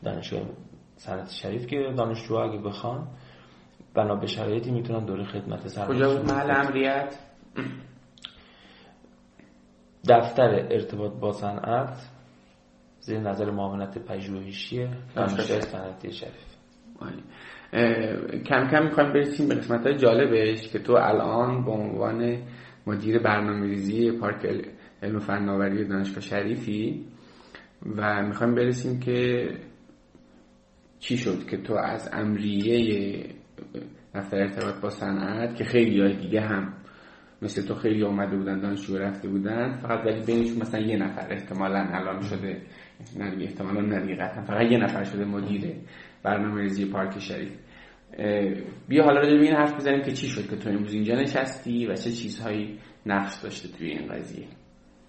دانشگاه صنعت شریف که دانشجوها اگه بخوان بنا به شرایطی می‌تونن دوره خدمت سربازی کجا بود؟ محل امریت دفتر ارتباط با صنعت. زیر نظر معاونت پژوهشی دانشگاه صنعتی شریف. کم کم می‌خوایم برسیم به قسمت های جالبش که تو الان به عنوان مدیر برنامه ریزی پارک علم فناوری دانشگاه شریفی و می‌خوایم برسیم که چی شد که تو از امریه دفتر ارتباط با صنعت که خیلی های دیگه هم مثل تو خیلی آمده بودن دانشجو رفته بودن فقط ولی بینشون مثلا یه نفر احتمالا الان شده نه احتمالا نه فقط یه نفر شده مدیر برنامه ریزی پارک شریف. بیا حالا راجع به این حرف بزنیم که چی شد که تو امروز اینجا نشستی و چه چیزهایی نقش داشته توی این قضیه.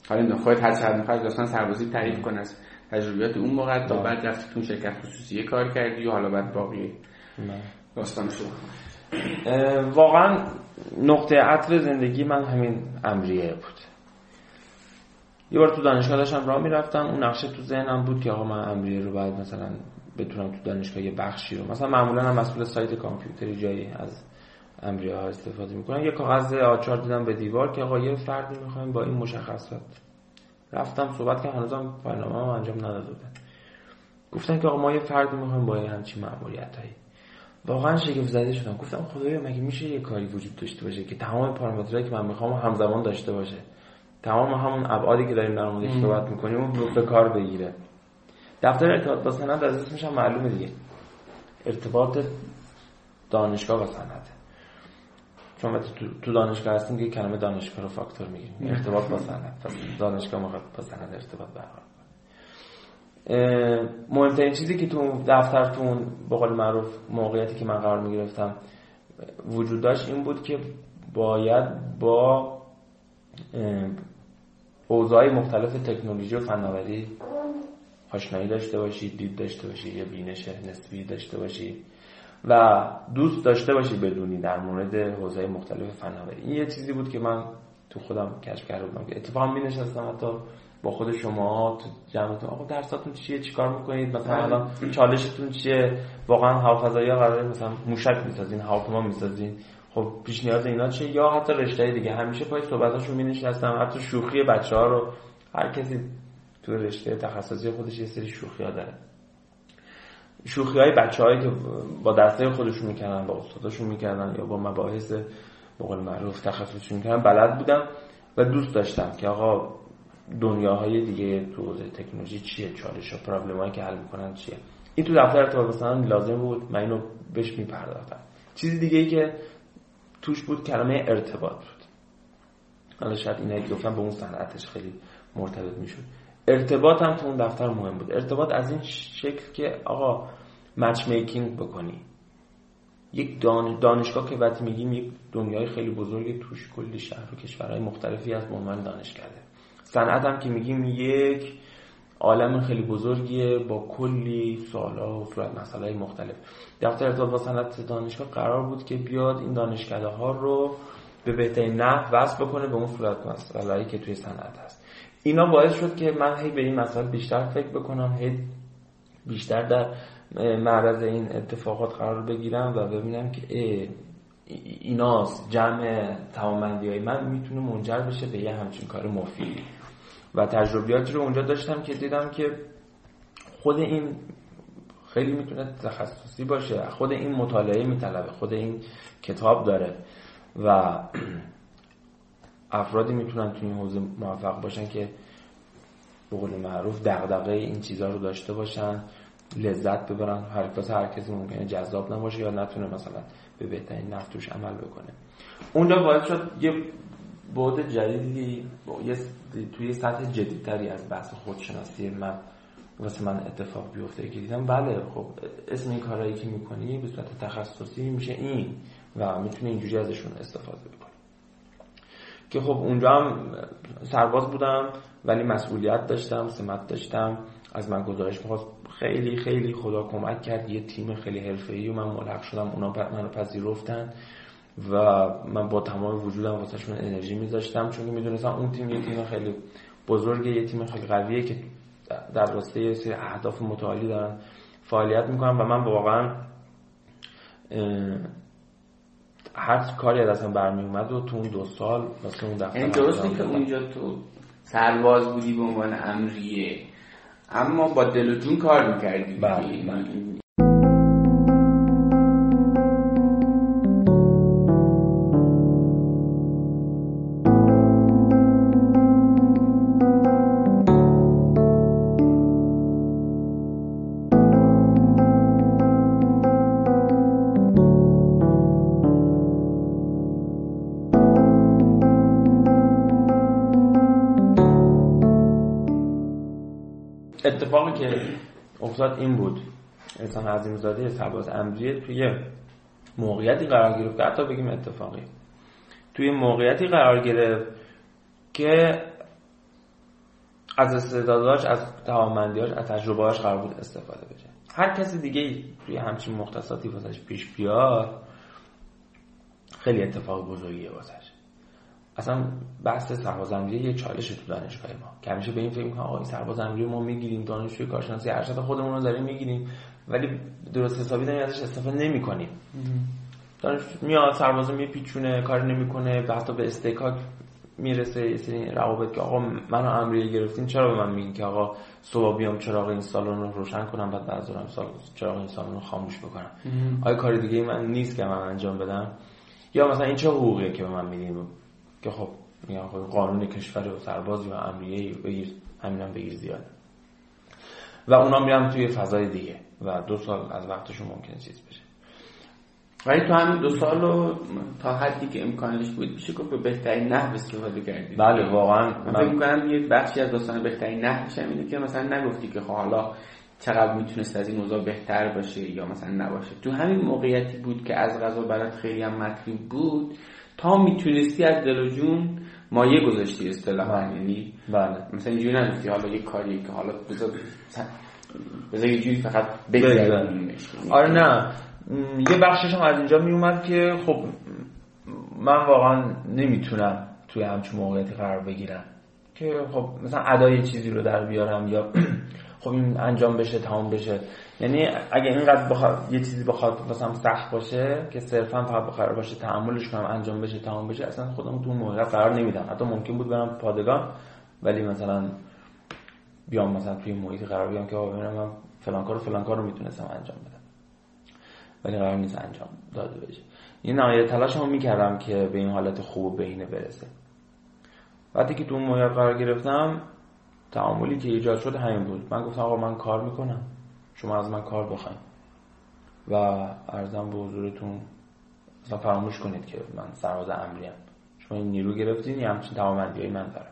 حالا خودت هر چقدر می‌خوای داستان سربازی تعریف کن از تجربیات اون موقع. تا بعد رفتی تو شرکت خصوصی کار کردی و حالا بعد باقی داستان شد واقعا نقطه عطر زندگی من همین امریه بود. یه بار تو دانشگاه داشتم راه می‌رفتم اون نقشه تو ذهنم بود که آقا من امریه رو باید مثلا بتونم تو دانشگاه یه بخشی رو مثلا معمولا هم مسئول سایت کامپیوتری جایی از امریه ها استفاده می‌کنن. یه کاغذ آچار دیدم به دیوار که آقا یه فردی می‌خوایم با این مشخصات. رفتم صحبت که هنوزم برنامه هم انجام نداده بودن گفتن که آقا ما یه فردی می‌خوایم با همچین هایی واقعا شگفت زده شدم. گفتم خدایا مگه میشه یه کاری وجود داشته باشه که تمام پارامترهایی که من می‌خوام همزمان داشته باشه؟ تمام همون ابعادی که داریم در موردش صحبت می‌کنیم اون رو به کار بگیره. دفتر ارتباط با سند از اسمش هم معلومه دیگه. ارتباط دانشگاه با سند چون تو دانشگاه هستیم که کلمه دانشگاه رو فاکتور میگیم ارتباط با سند دانشگاه موقع با سند ارتباط برقرار. مهمترین چیزی که تو دفترتون به قول معروف موقعیتی که من قرار می‌گرفتم وجود داشت این بود که باید با اوضاع مختلف تکنولوژی و فناوری آشنایی داشته باشی دید داشته باشی یا بینش نسبی داشته باشی و دوست داشته باشی بدونی در مورد حوزه مختلف فناوری. این یه چیزی بود که من تو خودم کشف کرده بودم که اتفاقا می نشستم حتی با خود شما تو جمعتون. آقا درساتون چیه؟ چیکار می‌کنید؟ مثلا بله. الان چالشتون چیه؟ واقعا هوافضایی ها قراره مثلا موشک می‌سازین هواپیما می‌سازین. خب پیش نیاز اینا چیه؟ یا حتی رشته دیگه. همیشه پای صحبتاشون می نشستم حتی شوخی بچه ها رو. هر کسی تو رشته تخصصی خودش یه سری شوخی ها داره. شوخی های بچه هایی که با دسته خودشون می‌کنن با استاداشون می‌کنن یا با مباحث بقول معروف تخصصشون می‌کنن بلد بودم و دوست داشتم که آقا دنیاهای دیگه تو تکنولوژی چیه؟ چالش و پرابلم که حل می‌کنن چیه؟ این تو دفتر ارتباط مثلا لازم بود. من اینو بهش میپرداختم. چیزی دیگه ای که توش بود کلمه ارتباط بود. حالا شاید اینایی که گفتم به اون صنعتش خیلی مرتبط می‌شد. ارتباط هم تو اون دفتر مهم بود. ارتباط از این شکل که آقا مچ میکینگ بکنی. یک دانشگاه که وقتی میگیم یک دنیای خیلی بزرگی توش کلی شهر و کشورهای مختلفی از به عنوان دانشکده صنعت هم که میگیم یک عالم خیلی بزرگیه با کلی سوالا و صورت مسئله مختلف. دفتر ارتباط با صنعت دانشگاه قرار بود که بیاد این دانشکده ها رو به بهترین نحو وصل بکنه به اون صورت مسئله که توی صنعت هست. اینا باعث شد که من هی به این مسئله بیشتر فکر بکنم هی بیشتر در معرض این اتفاقات قرار بگیرم و ببینم که ایناست جمع تمامندی های من می‌تونه منجر بشه به یه همچین کار مفید و تجربیاتی رو اونجا داشتم که دیدم که خود این خیلی می‌تونه تخصصی باشه. خود این مطالعه میطلبه. خود این کتاب داره. و افرادی می‌تونن توی این حوزه موفق باشن که به قول معروف دغدغه این چیزها رو داشته باشن لذت ببرن. هر هر کسی ممکنه جذاب نباشه یا نتونه مثلا به بهترین نفتوش عمل بکنه. اونجا باید شد یه بعد جدیدی توی سطح جدیدتری از بحث خودشناسی من واسه من اتفاق بیفته که دیدم بله خب اسم این کارهایی که می‌کنی به صورت تخصصی میشه این و می‌تونه اینجوری ازشون استفاده بکنی. که خب اونجا هم سرباز بودم ولی مسئولیت داشتم سمت داشتم از من گزارش می‌خواست. خیلی خیلی خدا کمک کرد. یه تیم خیلی حرفه‌ای و من ملحق شدم. اونا منو پذیرفتن. و من با تمام وجودم واسهشون انرژی میذاشتم چون می‌دونستم اون تیم یه تیم خیلی بزرگه یه تیم خیلی قویه که در راسته یه سری اهداف متعالی دارن فعالیت می‌کنم و من واقعا هر کاری از اصلا برمی اومد و تو اون دو سال واسه اون دفتر این درسته که اونجا تو سرباز بودی به عنوان امریه. اما با دل و جون کار می‌کردی. بله، اتفاقی که افتاد این بود. انسان عظیم زاده سرباز امریه توی موقعیتی قرار گرفت که حتی بگیم اتفاقی. توی موقعیتی قرار گرفت که از استعداداش از توانمندیاش از تجربهاش قرار بود استفاده بشه. هر کسی دیگه توی همچین مختصاتی واسش پیش بیاد خیلی اتفاق بزرگیه واسش. اصلا بحث سربازمری یه چالش تو دانشگاه ما. که همیشه به این فکر می‌کنم آقا این سربازمری ما می‌گیریم دانشجوی کارشناسی ارشد خودمون رو داریم می‌گیریم ولی درست حسابی داریم ازش استفاده نمی‌کنیم. دانش میاد سرباز میپیچونه کار نمی‌کنه به حتی به استکاک می‌رسه یه سری روابط که آقا منو امریه گرفتین چرا به من میگین که آقا صبح بیام چراغ این سالن رو روشن کنم بعد بعد از سال چراغ این سالن رو خاموش بکنم؟ آیا کار دیگه من نیست که من انجام بدم؟ یا مثلا این چه حقوقیه که به من میدین که خب میگم خب قانون کشور و سرباز یا امریه بگیر همینم بگیر زیاد و اونا میرن توی فضای دیگه و دو سال از وقتشون ممکنه چیز بشه. ولی تو همین دو سال رو تا حدی که امکانش بود میشه که به بهترین نحو استفاده کردی بله واقعا من فکر می‌کنم یه بخشی از داستان بهترین نحوش اینه که مثلا نگفتی که خب حالا چقدر می‌تونست از این اوضاع بهتر باشه یا مثلا نباشه. تو همین موقعیتی بود که از غذا برات خیلی هم مطلوب بود. تا می‌تونستی از دل و جون مایه گذاشتی اصطلاحا. بله. یعنی بله. مثلا اینجوری نگفتی حالا یه کاری که حالا بذار بذار یه جوری فقط. بگذارونیمش آره نه. یه بخشش هم از اینجا می اومد که خب من واقعا نمی‌تونم توی همچین موقعیتی قرار بگیرم که خب مثلا ادای چیزی رو در بیارم یا خب این انجام بشه تمام بشه. یعنی اگه اینقدر بخواد یه چیزی بخواد واسم سخت باشه که صرفا فقط قرار باشه تحملش کنم انجام بشه تمام بشه اصلا خودم تو موقعیت قرار نمیدم. حتی ممکن بود برم پادگان ولی مثلا بیام مثلا توی محیطی قرار بیام که ببینم من فلان کارو فلان کارو می‌تونستم انجام بدم. ولی قرار نیست انجام داده بشه. یه نهایت تلاشمو می‌کردم که به این حالت خوب بهینه برسه. وقتی که تو اون قرار گرفتم تعاملی که ایجاد شد همین بود. من گفتم آقا من کار می‌کنم. شما از من کار بخواین. و ارزم به حضورتون اصلا فراموش کنید که من سرباز امریم شما این نیرو گرفتین یه همچین توامندی من دارم.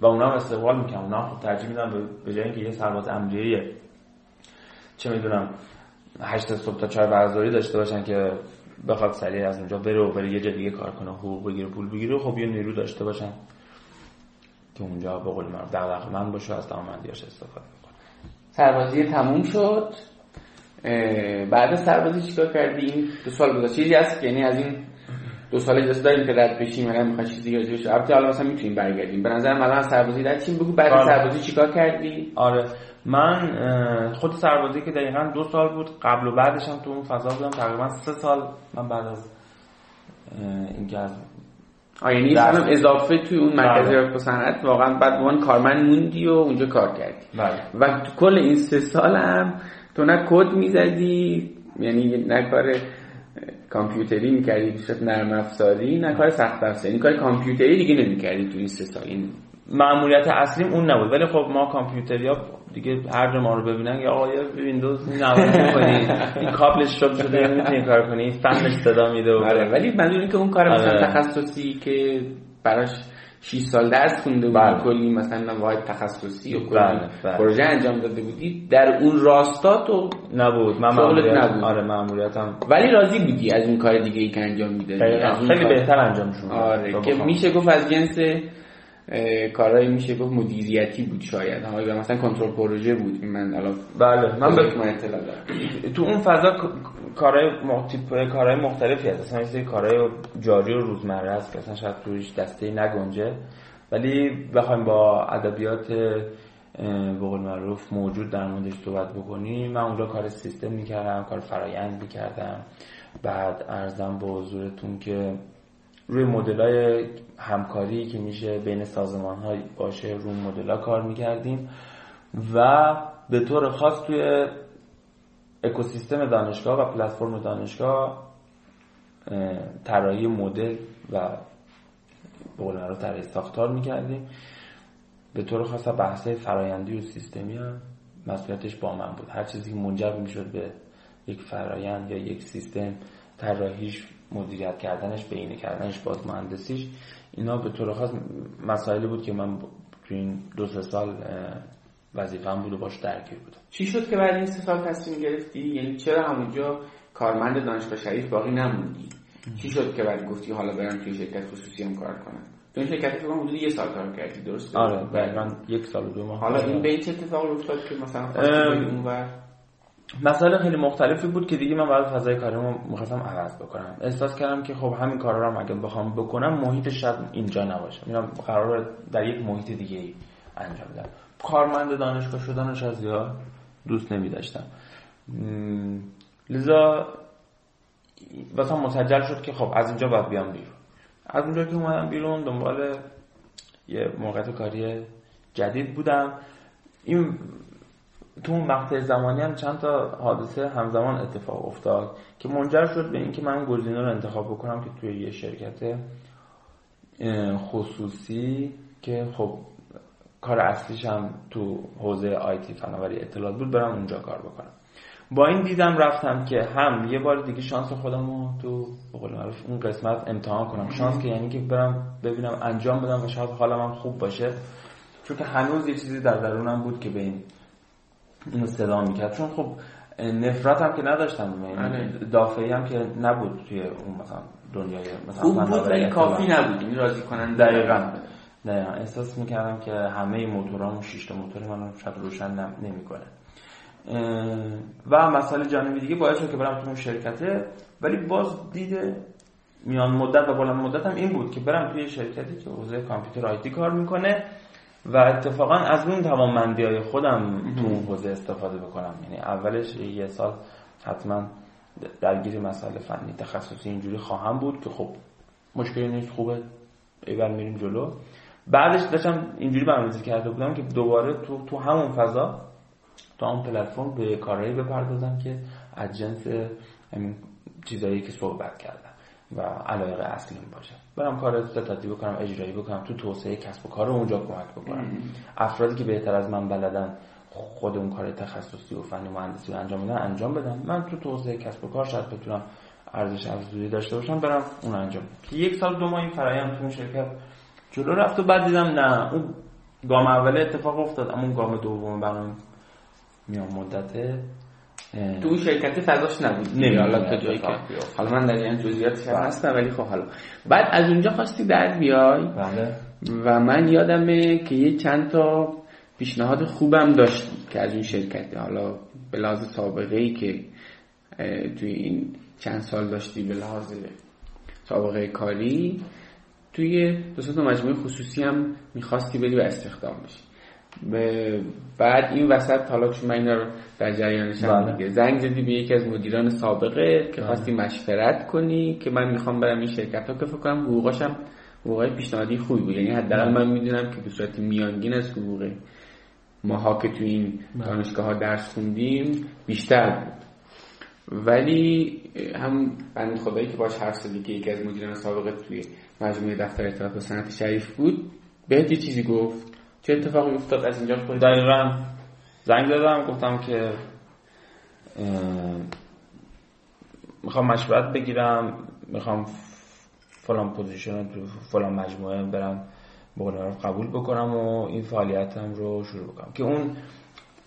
و اونا هم استقبال می‌کنم. اونا هم ترجیح میدن به- به جای اینکه یه سرباز امریه چه می‌دونم هشت صبح تا چهار برزاری داشته باشن که بخواد سریع از اونجا بره و بره یه جا دیگه کار کنه حقوق بگیره پول بگیره. خب یه نیرو داشته باشن که اونجا به قول من دغدغه‌مند باشه و از توانمندیاش استفاده سربازی تموم شد. بعد از سربازی چیکار کردی؟ این دو سال گذشت. چیزی هست یعنی از این دو سال اجازه داریم که رد بشیم الان می‌خواد چیزی دیگه راجع بشه. البته حالا مثلا می‌تونیم برگردیم. به نظر من الان از سربازی رد شیم. بگو بعد بله. سربازی چیکار کردی؟ آره. من خود سربازی که دقیقا دو سال بود. قبل و بعدش هم تو اون فضا بودم. تقریبا سه سال من بعد از اینکه از یعنی درس. مثلا اضافه توی اون مرکز بله. رفت و صنعت. واقعا بعد عنوان کارمند موندی و اونجا کار کردی. بله. و تو کل این سه سال هم تو نه کد می‌زدی یعنی نه کار کامپیوتری می‌کردی دوست نرم افزاری نه کار سخت افزاری این کار کامپیوتری دیگه نمی‌کردی تو این سه سال. این معمولیت اصلیم اون نبود ولی خب ما کامپیوتری ها دیگه هر جا ما رو ببینن یا آقا ویندوز نوازی کنی این کابلش شب شده می‌تونی کار کنی فنش صدا میده آره ولی منظور اینه که اون کار مثلا آره. تخصصی که براش 6 سال درس خونده بودی بله. کلی مثلا واحد تخصصی و کلی بله، بله. پروژه انجام داده بودی در اون راستا تو نبود من معمولیت نبود. آره معمولیتم ولی راضی بودی از اون کار دیگه ای که انجام می‌دادی خیلی بهتر انجام شد آره که میشه گفت از جنس کارهایی میشه گفت مدیریتی بود شاید. ها یا مثلا کنترل پروژه بود من الان بله من به من اطلاع دارم. تو اون فضا کارهای م- تیپ کارهای مختلفی هست. یه سری کارهای جاری و روزمره هست که اصلا شاید توش دسته نگنجه. ولی بخوایم با ادبیات به قول معروف موجود در موردش صحبت بکنیم. من اونجا کار سیستم می‌کردم کار فرایند می‌کردم. بعد ارزم به حضورتون که روی مدل همکاری که میشه بین سازمان های باشه روی مدل کار می‌کردیم و به طور خاص توی اکوسیستم دانشگاه و پلتفرم دانشگاه طراحی مدل و به رو طراحی ساختار می‌کردیم. به طور خاص بحث فرایندی و سیستمی هم مسئولیتش با من بود. هر چیزی که منجر می‌شد به یک فرایند یا یک سیستم طراحیش مدیریت کردنش بینه کردنش باز مهندسیش اینا به طور خاص مسائلی بود که من تو این دو سه سال وظیفه‌ام بود و باش درگیر بودم. چی شد که بعد این سه سال تصمیم گرفتی؟ یعنی چرا همونجا کارمند دانشگاه شریف باقی نموندی؟ چی شد که بعد گفتی حالا برم توی شرکت خصوصی هم کار کنم؟ تو این شرکت فکر حدود یه سال کار کردی درسته؟ آره دقیقاً یک سال و دو ماه حالا این به چه اتفاقی افتاد که مثلا اونور مسئله خیلی مختلفی بود که دیگه من بعد فضای کاریمو می‌خواستم عوض بکنم. احساس کردم که خب همین کارا رو اگه بخوام بکنم محیط شاید اینجا نباشه. میرم قرار در یک محیط دیگه ای انجام بدم. کارمند دانشگاه شدنش از زیاد دوست نمی داشتم لذا واسه مسجل شد که خب از اینجا باید بیام بیرون. از اونجا که اومدم بیرون دنبال یه موقعیت کاری جدید بودم. این تو اون مقطع زمانی هم چند تا حادثه همزمان اتفاق افتاد که منجر شد به اینکه من گزینه رو انتخاب بکنم که توی یه شرکت خصوصی که خب کار اصلیش هم تو حوزه آیتی فناوری اطلاعات بود برم اونجا کار بکنم. با این دیدم رفتم که هم یه بار دیگه شانس خودم رو تو بقول معروف اون قسمت امتحان کنم. شانس که یعنی که برم ببینم انجام بدم و شاید حالم هم خوب باشه. چون که هنوز یه چیزی در درونم بود که به این اینو صدا می‌کرد. چون خب نفرت هم که نداشتم یعنی بله. دافعی هم که نبود توی اون مثلا دنیای مثلا خوب بود کافی نبود. این راضی کنن دقیقاً. دقیقا. احساس می‌کردم که همه موتورام شیشت موتور من شاید روشن نمی‌کنه. و مسئله جانبی دیگه باعث شد که برم تو اون شرکته. ولی باز دیده میان مدت و بلند مدت هم این بود که برم توی شرکتی که حوزه کامپیوتر آیتی کار می‌کنه. و اتفاقا از اون توانمندی های خودم تو اون حوزه استفاده بکنم. یعنی اولش یه سال حتما درگیر مسئله فنی تخصصی اینجوری خواهم بود که خب مشکلی نیست خوبه. ایول میریم جلو. بعدش داشتم اینجوری برنامه‌ریزی کرده بودم که دوباره تو تو همون فضا تو اون پلتفرم به کارهایی بپردازم که از جنس چیزایی که صحبت کردم. و علایق اصلیم باشه. برم کار ستاتی بکنم اجرایی بکنم تو توسعه کسب و کار رو اونجا کمک بکنم. افرادی که بهتر از من بلدن خود اون کار تخصصی و فنی مهندسی رو انجام بدن انجام بدم من تو توسعه کسب و کار شاید بتونم ارزش افزوده داشته باشم برم اون انجام که یک سال دو ماه این فرآیند تو اون شرکت جلو رفت و بعد دیدم نه اون گام اول اتفاق افتاد اما اون گام دوم برام میام مدت تو اون شرکت فضاش نبود. نه حالا تا جایی که حالا من در این جزئیاتش بله. هستم ولی خب حالا. بعد از اونجا خواستی در بیای. بله. و من یادمه که یه چند تا پیشنهاد خوبم داشتی که از اون شرکت حالا به لحاظ سابقه ای که توی این چند سال داشتی به لحاظ سابقه کاری توی دو تا مجموعه خصوصی هم می‌خواستی بری و استخدام بشی. بعد این وسط حالا چون من اینا رو در جریانشم بله. دیگه زنگ زدی به یکی از مدیران سابقه که بله. خواستی مشورت کنی که من می‌خوام برم این شرکت ها که فکر کنم حقوقاشم حقوقای پیشنهادی خوبی بود یعنی حداقل بله. من می‌دونم که به صورت میانگین از حقوق ماها که تو این دانشگاه ها درس خوندیم بیشتر بود ولی هم بند خدایی که باش حرف زدی که یکی از مدیران سابقه توی مجموعه دفتر اطلاعات و صنعت شریف بود بهت یه چیزی گفت چه اتفاقی افتاد از اینجا؟ خود دقیقا. زنگ دادم گفتم که می‌خوام مشورت بگیرم می‌خوام فلان position فلان مجموعه برم به قبول بکنم و این فعالیتم رو شروع بکنم. که اون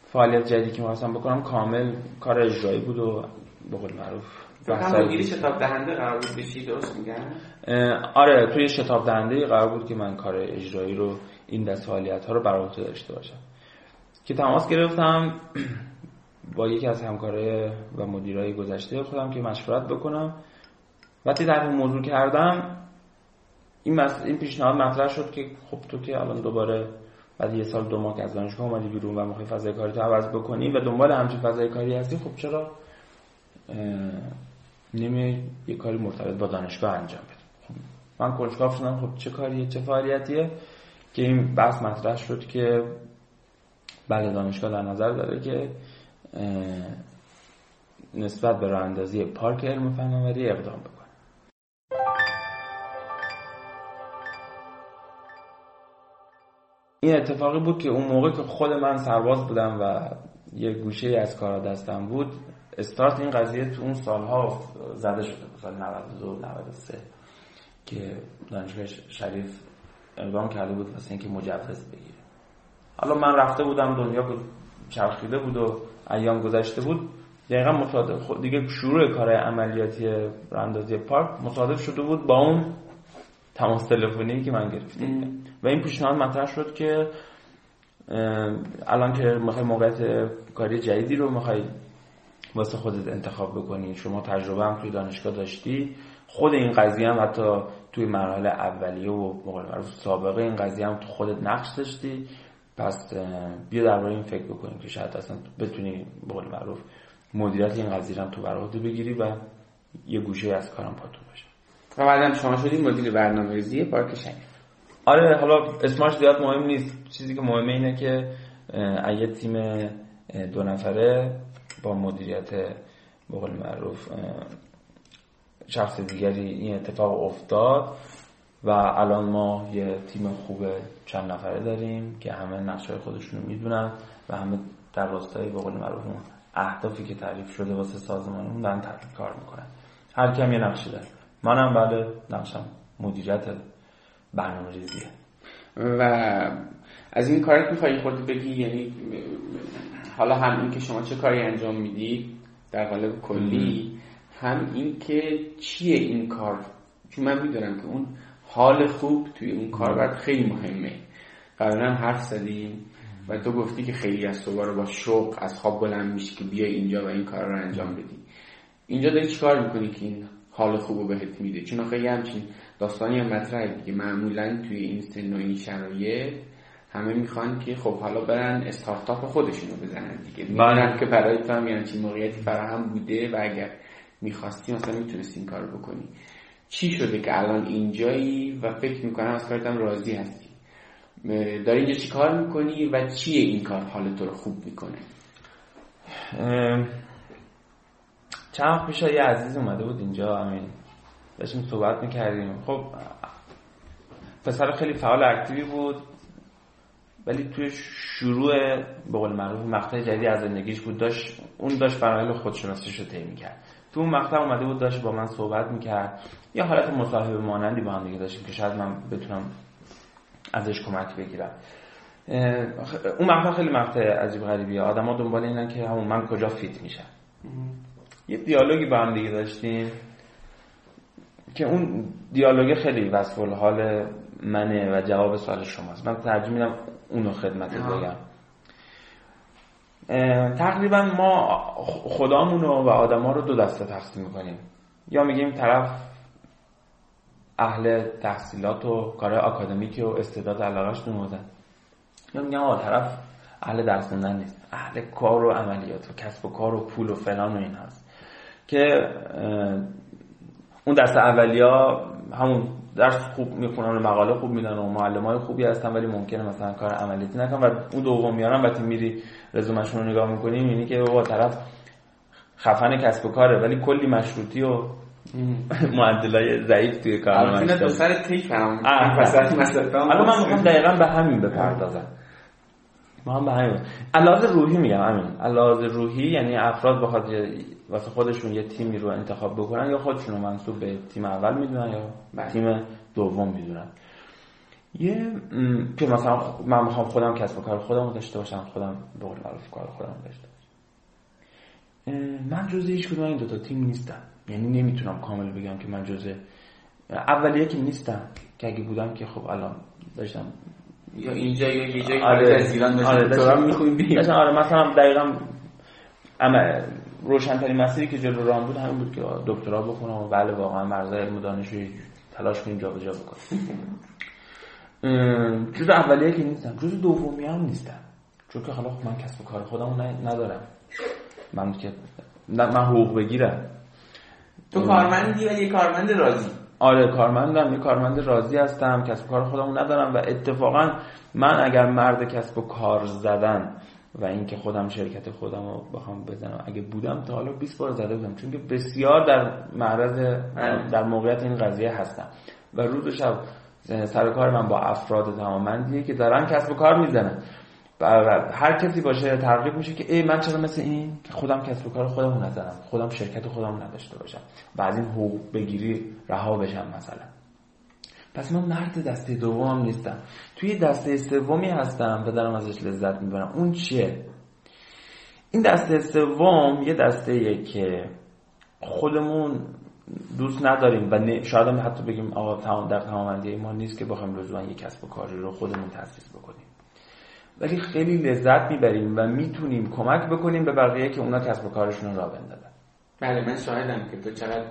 فعالیت جدیدی که می‌خواستم بکنم کامل کار اجرایی بود و به قول معروف شتاب دهنده قرار بود بشی درست میگن آره توی شتاب دهنده قرار بود که من کار اجرایی رو این دست فعالیت ها رو بر داشته باشم. که تماس گرفتم با یکی از همکارای و مدیرای گذشته خودم که مشورت بکنم. وقتی در این موضوع کردم این. این پیشنهاد مطرح شد که خب تو که الان دوباره بعد یه سال دو ماه که از دانشگاه اومدی بیرون و می‌خوای فضای کاری تو عوض بکنی و دنبال همچین فضای کاری هستی خب چرا نمی یه کاری مرتبط با دانشگاه انجام بده خب من کنجکاو شدم خب چه کاریه؟ چه فعالیتیه؟ که این بحث مطرح شد که بله دانشگاه در نظر داره که نسبت به راه اندازی پارک علم فناوری اقدام بکنه. این اتفاقی بود که اون موقع که خود من سرباز بودم و یه گوشه از کارا دستم بود استارت این قضیه تو اون سالها زده شده بود سال 92 93 که دانشگاه شریف اقدام کرده بود واسه اینکه مجوز بگیره. حالا من رفته بودم دنیا بود چرخیده بود و ایام گذشته بود. دقیقا مصادف خود دیگه شروع کار عملیاتی راندازی پارک مصادف شده بود با اون تماس تلفنی که من گرفتیم و این پیشنهاد مطرح شد که الان که می‌خوای موقعیت کاری جدیدی رو می‌خوای واسه خودت انتخاب بکنی شما تجربه هم توی دانشگاه داشتی خود این قضیه هم حتی توی مراحل اولیه و مقال سابقه این قضیه هم تو خودت نقش داشتی. پس بیا درباره این فکر بکنیم که شاید اصلا بتونی بقول معروف مدیریت این قضیه هم تو برات بگیری و یه گوشه از کارم پاتون باشه. و بعدم شما شدی مدیر برنامه‌ریزی پارک شریف آره حالا اسمش زیاد مهم نیست. چیزی که مهمه اینه که اگه تیم دو نفره با مدیریت به قول معروف شخص دیگری این اتفاق افتاد و الان ما یه تیم خوب چند نفره داریم که همه نقشه خودشون رو می‌دونن و همه در راستای به قول معروف اهدافی که تعریف شده واسه سازمانمون دارن کار می‌کنن. هر کم یه نقشی داره. منم بعد نقشم مدیریت برنامه ریزیه و از این کارت میخوایی خود بگی یعنی حالا هم این که شما چه کاری انجام میدی در قالب کلی هم این که چیه این کار؟ چون من می‌دونم که اون حال خوب توی اون کار باید خیلی مهمه. قبلا حرف زدیم و تو گفتی که خیلی از صبح رو با شوق از خواب بلند میشه که بیا اینجا و این کار رو انجام بدی. اینجا داری چیکار می‌کنی که این حال خوب رو بهت میده؟ چون خیلی همچین داستانی هم مطرحه دیگه. معمولا توی این سن و این شرایط همه می‌خوان که خب حالا برن استارتاپ خودشون رو بزنن دیگه. بله. می‌دونم که برای تو هم یعنی موقعیتی فراهم بوده و اگر می‌خواستی مثلا می‌تونستی این کار بکنی. چی شده که الان اینجایی و فکر می‌کنم از کارتم راضی هستی؟ داری اینجا چی کار می‌کنی و چیه این کار حال تو رو خوب می‌کنه؟ چند وقت پیش یه عزیز اومده بود اینجا همین داشتیم صحبت می‌کردیم. خب پسر خیلی فعال اکتیوی بود ولی توی شروع به قول معروف مقطع جدیدی از زندگیش بود. داشت اون داشت فرایل خودشناسیش رو طی می‌کرد. تو اون مقطع اومده بود داشت با من صحبت می‌کرد. یا حالت مصاحبه مانندی با هم دیگه داشتیم که شاید من بتونم ازش کمک بگیرم. اون مقطع خیلی مقطع عجیب غریبیه. آدما دنبال اینن که همون من کجا فیت میشم. یه دیالوگی با هم دیگه داشتیم که اون دیالوگ خیلی وصف حال منه و جواب سوال شماست. من ترجیح میدم اونو خدمت بگم. تقریبا ما خدامون و آدما رو دو دسته تقسیم می‌کنیم. یا میگیم طرف اهل تحصیلات و کار آکادمیک و استعداد علاقش بودن یا میگم آقا طرف اهل درس نیست. اهل کار و عملیات و کسب و کار و پول و فلان و این هست. که اون دست اولیا همون درس خوب می‌خونن و مقاله خوب میدن و معلم های خوبی هستن ولی ممکنه مثلا کار عملیاتی نکن و اون دوم میارن وقتی میری رزومشون رو نگاه می‌کنی می‌بینی که بابا طرف خفن کسب و کاره ولی کلی مشروطی و معدلای ضعیف توی کار البته دو سر تیک الان من می‌خوام دقیقا به همین بپردازم. ما هم به همین علاوه روحی میگم همین. علاوه روحی یعنی افراد بخواد واسه خودشون یه تیمی رو انتخاب بکنن یا خودشون رو منصوب به تیم اول می‌دونن یا بله. تیم دوم می‌دونن. یه که مثلا من می‌خوام خودم کسب و کار خودم داشته باشم خودم به قول معروف کار خودم داشته باشم. من جزء هیچ کدوم این دوتا تیم نیستم. یعنی نمی‌تونم کامل بگم که من جزء اولیه که نیستم که اگه بودم که خب الان داشتم یا اینجا یا یه جایی آره. از ایران آره, آره مثلا دقیقا اما روشنترین مسیری که جلو راه بود همین بود که دکترا بخونم و بله واقعا مرزای علم و دانشجویی تلاش کنیم جابجا بکنم جز اولیه که نیستم جز دومی هم نیستم. چون که حالا من کسب کار خودم ندارم. من که من حقوق بگیرم. تو کارمندی و یه کارمند راضی. آره کارمندم یه کارمند راضی هستم کسب و کار خودمون ندارم و اتفاقا من اگر مرد کسب و کار زدن و اینکه خودم شرکت خودم رو بخوام بزنم اگه بودم تا حالا 20 بار زده بودم چون که بسیار در معرض در موقعیت این قضیه هستم. و روز و شب سر کار من با افراد تمامندیه که دارن کسب و کار می‌زنن. هر کسی باشه ترغیب میشه که ای من چرا مثل این که خودم کسب و کار خودمون نزنم خودم شرکت خودم نداشته باشم و از این حقوق بگیری رها بشم مثلا. پس من مرد دسته دوم نیستم. توی دسته سومی هستم و دارم ازش لذت می‌برم. اون چیه؟ این دسته سوم یه دسته که خودمون دوست نداریم و شاید هم حتی بگیم آقا در تمامندی ما نیست که بخوایم لزوما یک کسب و کاری رو خودمون تاسیس بکنیم. ولی خیلی لذت می‌بریم و می‌تونیم کمک بکنیم به بقیه که اونا کسب و کارشون را بندازن. بله من شاهدم که تو چقدر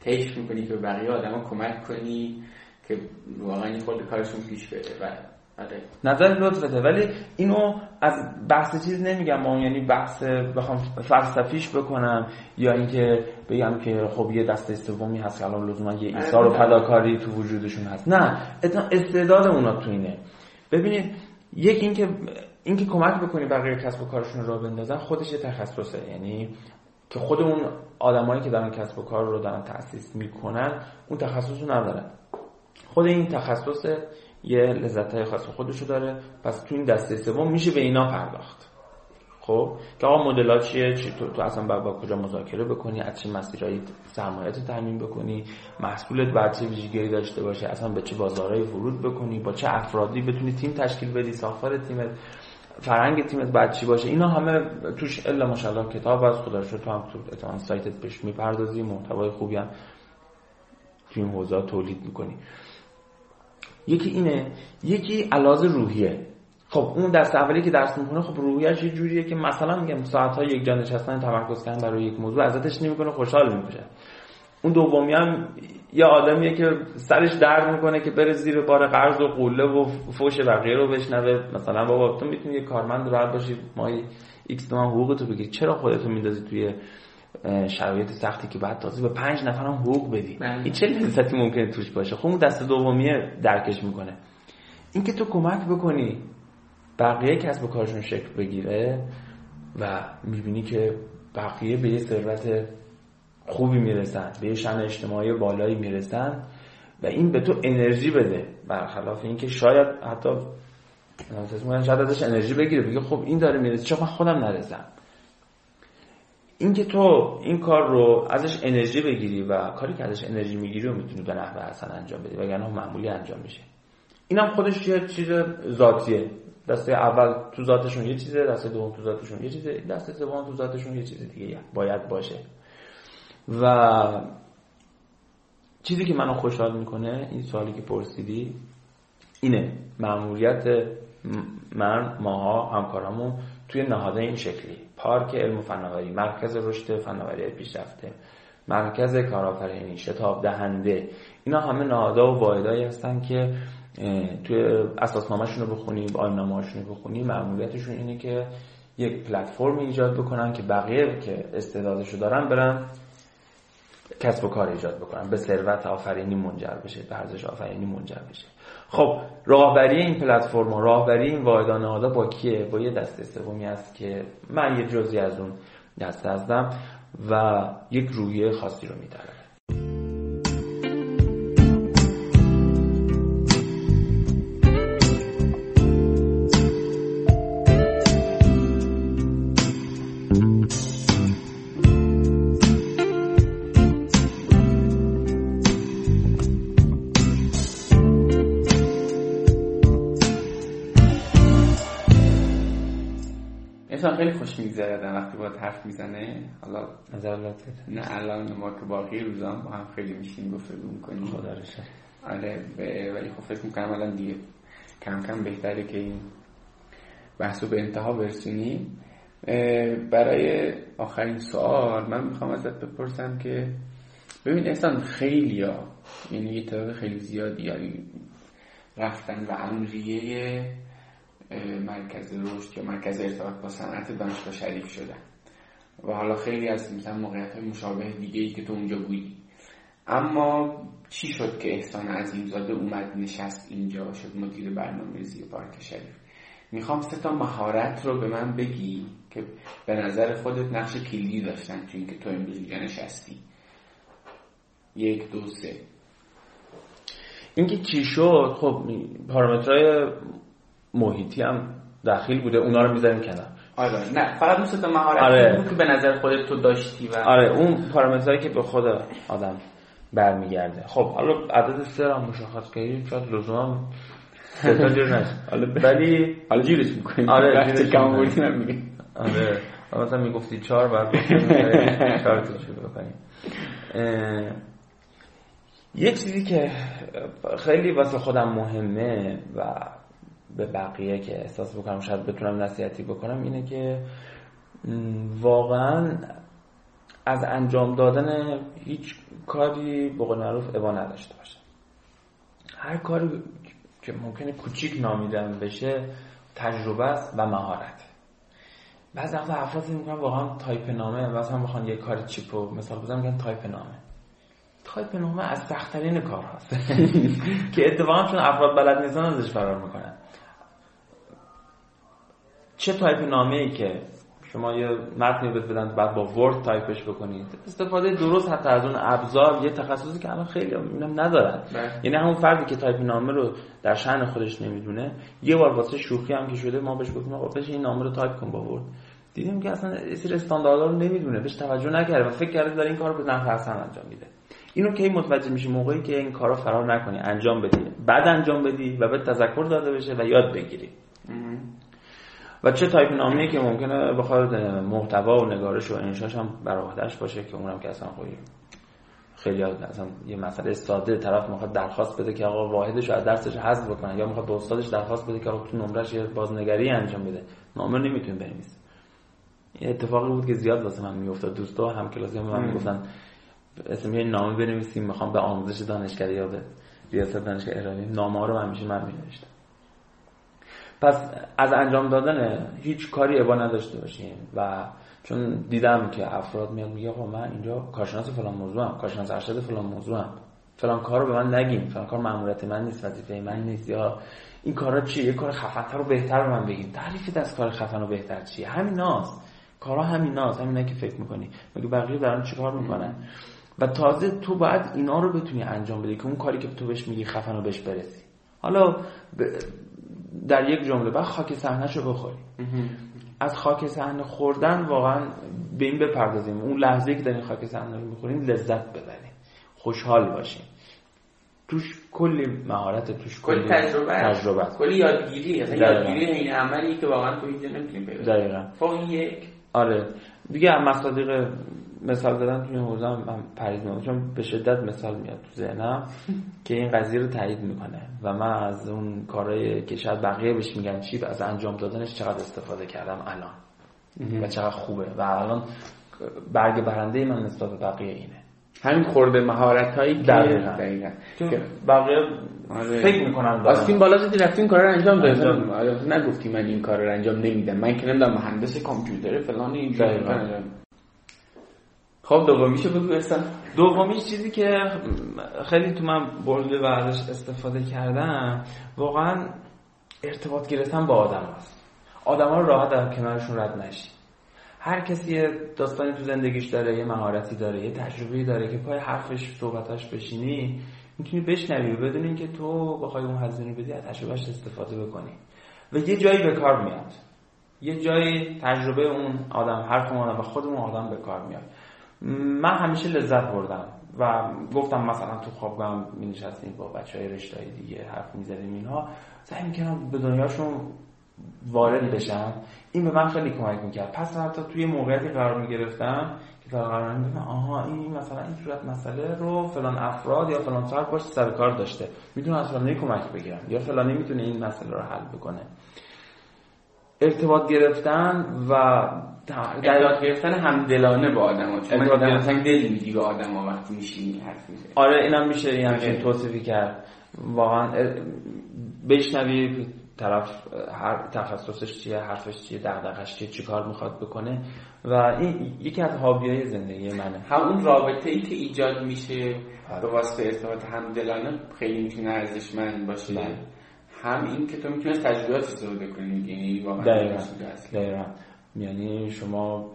تیش می‌کنی که به بقیه آدما کمک کنی که واقعا خود کارشون پیش بره. و آره. نظر لطفته ولی اینو از بحث چیز نمیگم ما یعنی بحث بخوام فلسفیش بکنم یا اینکه بگم که خب یه دسته سومی هست که الان لزوما یه آره، ایثار و فداکاری تو وجودشون هست. نه استعداد اونا تو اینه. ببینید یک اینکه اینکه کمک بکنی بقیه کسب و کارشون رو بندازن خودش یه تخصصه. یعنی که خود اون آدمایی که دارن کسب و کار رو دارن تاسیس می‌کنن اون تخصص رو ندارن. خود این تخصص یه لذت های خاص خودشو داره. پس تو این دسته سوم میشه به اینا پرداخت. خب که آقا مدل چیه؟ چی تو, تو اصلا با, کجا مذاکره بکنی؟ از چه مسیرهایی سرمایت تامین بکنی؟ محصولت بر چه ویژگی داشته باشه؟ اصلا به چه بازارهایی ورود بکنی؟ با چه افرادی بتونی تیم تشکیل بدی؟ ساختار تیمت فرهنگ تیمت بعد چی باشه؟ اینا همه توش الا ماشاءالله کتاب از خدا رو تو هم تو سایتت بهش می‌پردازی. محتوای خوبی هم تو این حوزه تولید می‌کنی. یکی اینه یکی علاز روحیه. خب اون دست اولی که درس می‌کنه خب روحیش یه جوریه که مثلا میگم ساعت ها یک جا نشستن تمرکز کردن برای یک موضوع ازتش نمی‌کنه خوشحال میشه. اون دومی هم یه آدمیه که سرش درد می‌کنه که بره زیر بار قرض و قوله و فوش بقیه رو بشنوه. مثلا بابا تو می‌تونی یه کارمند راحت باشی ما X تومن حقوق تو بگیر. چرا خودتو میندازی توی شرایط سختی که بعد تازه به پنج نفر هم حقوق بدی؟ بله. این چه لذتی ممکنه توش باشه؟ خب اون دست دومیه درکش می‌کنه. اینکه تو کمک بکنی بقیه کسب و کارشون شکل بگیره و می‌بینی که بقیه به یه ثروت خوبی می‌رسن به یه شن اجتماعی بالایی می‌رسن و این به تو انرژی بده. برخلاف اینکه شاید حتی شاید ازش انرژی بگیره بگه خب این داره می‌رسه چون من خودم نرسم؟ اینکه تو این کار رو ازش انرژی بگیری و کاری که ازش انرژی می‌گیری رو می‌تونی به نحو حسن انجام بدی وگرنه معمولی انجام میشه. اینم خودش یه چیز ذاتیه. دسته اول تو ذاتشون یه چیزه دسته دوم تو ذاتشون یه چیزه دسته سوم تو ذاتشون یه چیز دیگه باید باشه. و چیزی که منو خوشحال می‌کنه این سوالی که پرسیدی اینه. معمولیت من ماها همکارامون توی نهاده این شکلی. پارک علم و فناوری مرکز رشد فناوری پیشرفته مرکز کارآفرینی شتاب دهنده. اینا همه نهادها و واحدهایی هستن که توی اساسنامه‌شون رو بخونیم آیین‌نامه‌هاشون رو بخونیم معمولیتشون اینه که یک پلتفرم ایجاد بکنن که بقیه که استعدادشو دارن برن کسب و کار ایجاد بکنن به ثروت آفرینی منجر بشه به ارزش آفرینی منجر بشه. خب راهبری این پلتفرم و راهبری این واحدان نهادها با کیه؟ با یه دسته سومی است که من یه جزی از اون دسته هستم و یک رویه خاصی رو میدارم. میگذره وقتی با حرف می‌زنه حالا نه الان ما که باقی روزان با هم خیلی میشین گفتگو می‌کنیم. خدا آره ولی خب فکر می‌کنم الان دیگه کم کم بهتره که این بحث به انتها برسونیم. برای آخرین سوال من می‌خوام ازت بپرسم که ببین احسان خیلی ها یعنی یه طبق خیلی زیادی یعنی رفتن و امریه مرکز رشد یا مرکز ارتباط با صنعت دانشگاه شریف شدن و حالا خیلی از مثلا موقعیت های مشابه دیگه ای که تو اونجا بودی. اما چی شد که احسان عظیمزاده اومد نشست اینجا شد مدیر برنامه ریزی پارک شریف؟ می‌خوام سه تا مهارت رو به من بگی که به نظر خودت نقش کلیدی داشتن تو اینکه تو امروز اینجا نشستی. یک دو سه. اینکه چی شد؟ خب پارامترهای محیطی هم داخل بوده اونا رو می‌ذاریم کنار. آره نه فقط اون تا مهارت آره. که به نظر خودت تو داشتی و آره اون پارامترهایی که به خود آدم برمیگرده. خب حالا عدد سه هم مشخص کردیم شاید لزوما سه نشه. ولی حالا جیرش می‌کنیم. آره جیرش کم بودیم آره. مثلا می‌گفتی چهار بعد چهار. تا شروع بکنیم یک چیزی که خیلی واسه خودم مهمه و به بقیه که احساس بکنم شاید بتونم نصیحتی بکنم اینه که واقعا از انجام دادن هیچ کاری به معروف ابا نداشته باشه. هر کاری که ممکنه کوچیک نامیدن بشه تجربه است و مهارت. بعض وقتا افراد می‌کنن واقعا تایپ نامه مثلا بخوان یه کار cheap و مثال بزنم میگن تایپ نامه. تایپ نامه از سختترین کار هست که اتفاقا چون افراد بلد نیستن ازش فرار می‌کنن. چه تایپ نامه ای که شما یه متنی بهت بدن بعد با Word تایپش بکنید؟ استفاده درست حتی از اون ابزار یه تخصصی که الان خیلیا اینم ندارن. بله. یعنی همون فردی که تایپ نامه رو در شأن خودش نمی‌دونه یه بار واسه شوخی هم که شده ما بهش گفتیم آقا بشه این نامه رو تایپ کن با Word. دیدیم که اصلا یه سری استانداردها رو نمی‌دونه بهش توجه نکرده و فکر کرده داره این کارو به نحو احسن انجام میده. اینو کی متوجه میشی موقعی که این کارو فرار نکنی انجام بدی. بعد انجام بدی و به تذکر داده بشه و یاد بگیری. و چه تایپ نامه‌ای که ممکنه بخواد محتوا و نگارش و انشاش هم برآوردهش باشه که اونم که اصلا خوبی خیلی اصلا یه مسئله ساده طرف می‌خواد درخواست بده که آقا واحدش از درسش حذف بکنه یا می‌خواد به استادش درخواست بده که آقا تو نمرش یه بازنگری انجام بده. نامه نمی‌تونه بنویسه. یه اتفاقی بود که زیاد واسه من میافتاد. دوستا هم کلاسی هم من می‌گفتن اسم یه نامه بنویسیم می‌خوام به آموزش دانشگاهی یا به ریاست دانشگاه ایرانی. نامه رو همیشه من مینوشتم. پس از انجام دادن هیچ کاری ابا نداشته باشیم و چون دیدم که افراد میاد میگه آقا من اینجا کارشناس فلان موضوع هم کارشناس ارشد فلان موضوع هم فلان کار رو به من نگیم فلان کار ماموریت من نیست وظیفه من نیست یا این کارا چیه؟ یه کار خفن‌تر رو بهتر به من بگیم تعریف از کار خفن و بهتر چیه؟ همین ناست کارا همین ناست همینه که فکر می‌کنی. مگه بقیه دارن چیکار می‌کنن؟ و تازه تو باید اینا رو بتونی انجام بدی که اون کاری که تو بهش میگی خفن رو بهش برسی. حالا در یک جمله. بعد خاک رو بخوریم. از خاک صحنه خوردن واقعا به این بپردازیم. اون لحظه که داریم خاک صحنه رو می‌خوریم لذت ببریم. خوشحال باشیم. توش کلی مهارت توش کلی تجربه تجربه کلی یادگیری یادگیری این عملی که واقعا تو اینجا نمی‌تونیم پیدا دقیقاً. فوق یک. آره. دیگه مصادیق مثال دادن توی حوزه من پریز می‌کنم. چون به شدت مثال میاد تو ذهنم که این قضیه رو تایید می‌کنه و من از اون کارهای که شاید بقیه بهش میگن چی از انجام دادنش چقدر استفاده کردم الان و چقدر خوبه. و الان برگ برنده من نسبت به بقیه اینه. همین خورده مهارت هایی دقیقا. بقیه آره. فکر می‌کنن این بالا زدی رفتی کار رو انجام دادی نگفتی من این کار رو انجام نمیدم. من که نمیدم مهندس کامپیوتر فلان این خب دومیشو بگو اصلا دومیش چیزی که خیلی تو من برده و ازش استفاده کردم واقعا ارتباط گرفتن با آدم هست. آدم ها راحت در کنارشون رد نشی. هر کسی یه داستانی تو زندگیش داره یه مهارتی داره یه تجربه داره که پای حرفش صحبتاش بشینی می‌تونی بشنوی و بدون اینکه تو بخوای اون هزینه بدی از تجربهش استفاده بکنی. و یه جایی به کار میاد. یه جایی تجربه اون آدم اون آدم و خود آدم به کار میاد. من همیشه لذت بردم و گفتم مثلا تو خوابگاه می نشستیم با بچه های رشته دیگه حرف می‌زدیم اینها. سعی می‌کنم به دنیاشون وارد بشم. این به من خیلی کمک می‌کرد. پس حتی توی موقعیتی قرار می‌گرفتم که قرار می‌گفتم آها این مثلا این صورت مسئله رو فلان افراد یا فلان فرد باش سر کار داشته. می‌تونه از فلانی کمک بگیرم یا فلانی می‌تونه این مسئله رو حل بکنه. ارتباط گرفتن و ارتباط گرفتن همدلانه با آدم ها چون ارتباط دل میدی به آدم ها وقتی میشینی حرف می‌زنی. آره اینم میشه این همچین توصیفی کرد. واقعا بشنوی طرف هر تخصصش چیه حرفش چیه دغدغش چیه چیکار می‌خواد بکنه. و این یکی از های زندگی منه. همون رابطه ای که ایجاد میشه بله. به واسطه ارتباط همدلانه خیلی می‌تونه ارزشمند باشه. بله. هم این که تو می‌تونی تجربیات استفاده کنی یعنی واقعا دقیقا. یعنی شما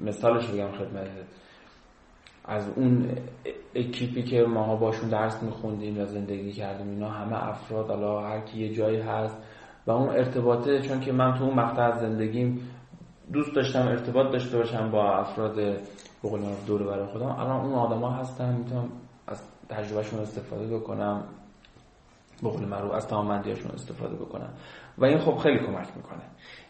مثالش بگم خدمت از اون اکیپی که ماها باشون درس میخوندیم یا زندگی کردیم اینا همه افراد حالا هر کی یه جایی هست و اون ارتباطه چون که من تو اون مقطع از زندگیم دوست داشتم ارتباط داشته باشم با افراد بقول دور برای خودم. الان اون آدما هستن می‌تونم از تجربهشون استفاده بکنم بقول معروف از تمامندیاشون استفاده بکنم. و این خب خیلی کمک می‌کنه.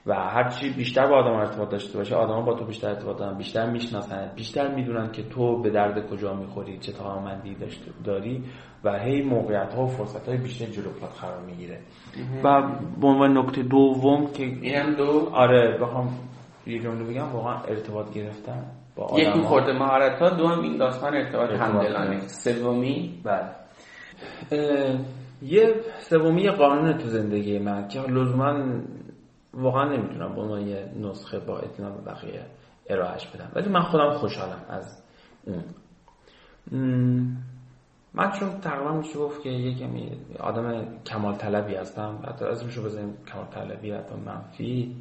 و هرچی بیشتر با آدم ارتباط داشته باشه آدم با تو بیشتر ارتباط دارن بیشتر می‌شناسن بیشتر می‌دونن که تو به درد کجا می‌خوری چه تمامندی داری و هی موقعیت ها و فرصت های بیشتر جلو قرار می‌گیره. و به عنوان نکته دوم که اینم دو. آره بخوام یه جمله بگم واقعا ارتباط گرفتن با آدم یکی خورده مهارت ها دوم این داستان ارتباط, همدلانه. سومی؟ بله. یه سومی قانون تو زندگی من که لزوما واقعا نمی‌تونم به عنوان یه نسخه با اطمینان به بقیه ارائهش بدم. ولی من خودم خوشحالم از اون. من چون تقریبا میشه گفت که یه کمی آدم کمال طلبی هستم حتی از میشه بزنیم کمال طلبی حتی منفی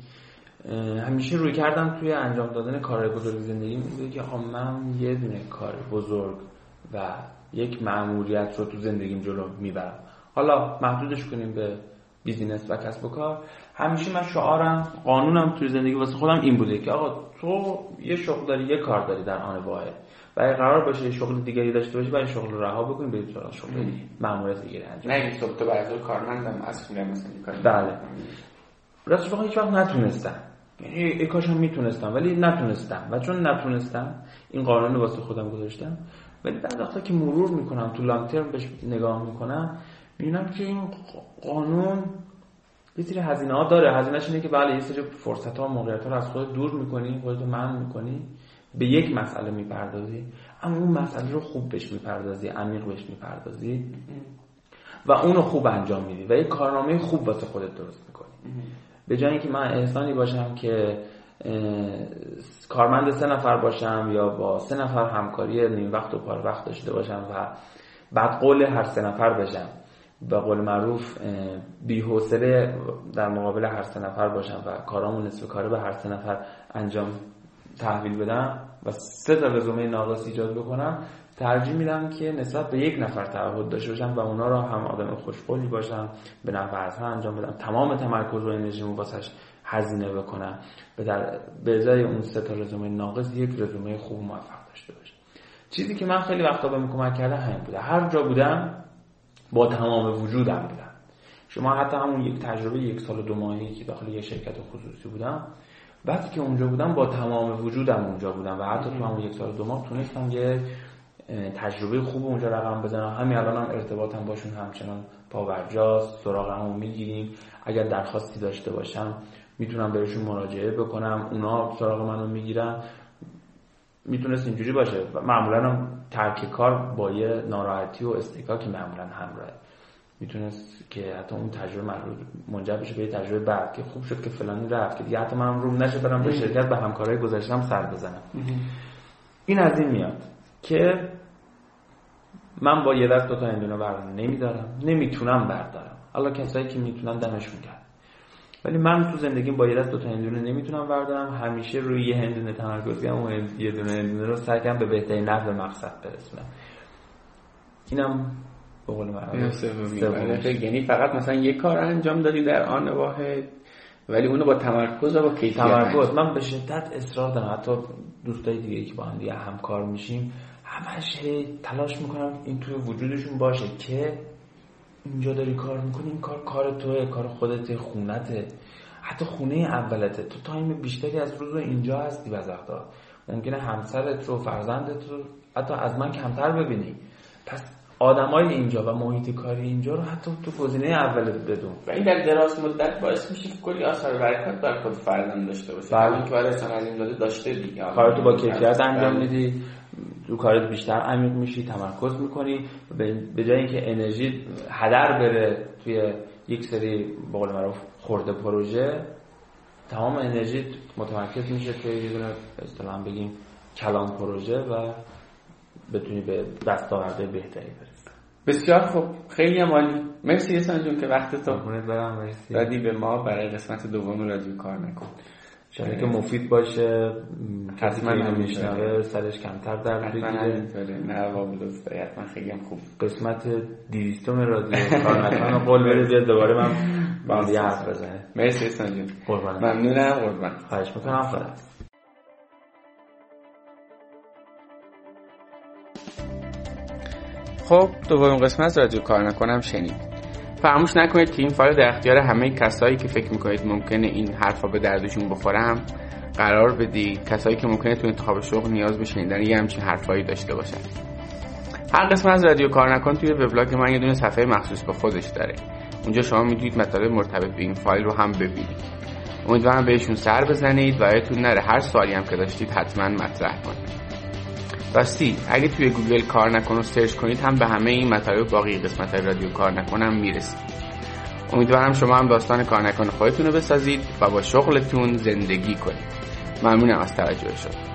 همیشه روی کردم توی انجام دادن کار بزرگ زندگی بوده که آقا من یه دونه کار بزرگ و یک معمولیت رو تو زندگیم جلو می‌برم. حالا محدودش کنیم به بیزینس و کسب و کار. همیشه من شعارم قانونم توی زندگی واسه خودم این بوده که آقا تو یه شغل داری یه کار داری در آن واحد. و اگه قرار باشه شغل دیگری داشته باشی باید شغل رها بکنی برید سراغ شغل ماموریت دیگه انجام. نه صبح تو بعضی کارمندم مسئول مثلا بله. راستش واقعا هیچ وقت نتونستم. یعنی ای کاشم می‌تونستم ولی نتونستم. و چون نتونستم این قانون واسه خودم گذاشتم. ولی بعد وقتا که مرور می‌کنم تو لانگ ترم بهش نگاه می‌کنم می‌بینم که این قانون یه سری هزینه ها داره. هزینهش اینه که بله یه سری فرصت ها موقعیت ها رو از خود دور می‌کنی خودت من می‌کنی به یک مسئله می‌پردازی اما اون مسئله رو خوب بهش می‌پردازی عمیق بهش می‌پردازی و اونو خوب انجام میدی و یک کارنامه خوب واسه خودت درست می‌کنی. به جای اینکه من احسانی باشم که کارمند سه نفر باشم یا با سه نفر همکاری نیم وقت و پار وقت داشته باشم و بعد قول هر سه نفر بشم به قول معروف حوصله در مقابل هر سه نفر باشم و کارامو نصف کاره به هر سه نفر انجام تحویل بدم و سه تا رزومه ناقص ایجاد بکنم ترجیح میدم که نسبت به یک نفر تعهد داشته باشم و اونا رو هم آدم خوشقولی باشم به نفع انجام بدم تمام تمرکز و انرژیمو واسش هزینه بکنم. به در به ازای اون سه تا رزومه ناقص یک رزومه خوب موفق داشته باشم. چیزی که من خیلی وقتا بهم کمک کرده همین بوده. هر جا بودم با تمام وجودم بودم. شما حتی همون یک تجربه یک سال و دو ماهی که داخل یه شرکت خصوصی بودم وقتی که اونجا بودم با تمام وجودم اونجا بودم و حتی تو همون یک سال و دو ماه تونستم یه تجربه خوب اونجا رقم بزنم. همین الان هم ارتباطم باشون همچنان پاورجاست سراغ همون می‌گیریم. اگر درخواستی داشته باشم می‌تونم بهشون مراجعه بکنم. اونا سراغ منو می‌گیرن. می‌تونست اینجوری باشه. معمولا هم ترک کار با یه ناراحتی و استکاکی معمولا همراهه می‌تونست که حتی اون تجربه منجر بشه به یه تجربه بعد که خوب شد که فلانی رفت که دیگه حتی من روم نشه برم به شرکت به همکارای گذاشتم سر بزنم. این از این میاد که من با یه دست دوتا هندونه بردارم. نمیدارم. نمی‌تونم بردارم. حالا کسایی که می‌تونن دمشون کرد ولی من تو زندگیم با یه دست دو تا هندونه نمی‌تونم بردارم همیشه روی یه هندونه تمرکز کنم و یه دونه هندونه رو سعی کنم به بهترین نحو مقصد برسونم. اینم به قول بله. یعنی فقط مثلا یه کار انجام دادی در آن واحد ولی اونو با تمرکز و با کیفیت تمرکز. من به شدت اصرار دارم. حتی دوستای دیگه که با هم دیگه همکار میشیم همش تلاش می‌کنم این توی وجودشون باشه که اینجا داری کار می‌کنی این کار کار توه کار خودت خونته. حتی خونه اولته. تو تایم بیشتری از روز اینجا هستی وقتا ممکنه همسرت رو فرزندت رو حتی از من کمتر ببینی. پس آدمای اینجا و محیط کاری اینجا رو حتی تو گزینه اول بدون. و این در دراز مدت باعث میشه که کلی آثار برکت بر خود فرزند داشته باشه. بله. که برای این داده داشته دیگه. کارتو با کیفیت انجام میدی. تو کارت بیشتر عمیق میشی تمرکز می‌کنی به جای اینکه انرژی هدر بره توی یک سری بقول معروف خورده پروژه تمام انرژی متمرکز میشه که یه دونه اصطلاحا بگیم کلان پروژه و بتونی به دستاورده بهتری برسی بسیار خوب. خیلی عالی. مرسی احسان جون که وقت تو برم مرسی. دادی به ما. برای قسمت دوم رادیو کار نکن. چون که مفید باشه حتما اینو میشنوه سرش کمتر درد حتما بگیره نه والا حتما خیلی هم خوب. قسمت دیویستم رادیو. کار نکن و قول بده بیاد دوباره من با هم دیگه حرف بزنه مرسی احسان جون قربان ممنونم قربان خواهش می‌کنم. خدا خب دومین قسمت رادیو کار نکنم شنید. فراموش نکنید که این فایل در اختیار همه کسایی که فکر می‌کنید ممکنه این حرفا به دردشون بخوره هم قرار بدید کسایی که ممکنه تو انتخاب شغل نیاز به شنیدن یه همچین حرفایی داشته باشن. هر قسمت از رادیو کار نکن توی وبلاگ من یه دونه صفحه مخصوص به خودش داره. اونجا شما می‌تونید مطالب مرتبط به این فایل رو هم ببینید. امیدوارم بهشون سر بزنید و یادتون نره هر سوالی هم که داشتید حتما مطرح کنید. راستی اگه توی گوگل کار نکن و search کنید هم به همه این مطالب باقی قسمت رادیو کار نکنم می‌رسید. امیدوارم شما هم داستان کار نکن خودتون رو بسازید و با شغلتون زندگی کنید. ممنونم از توجه شما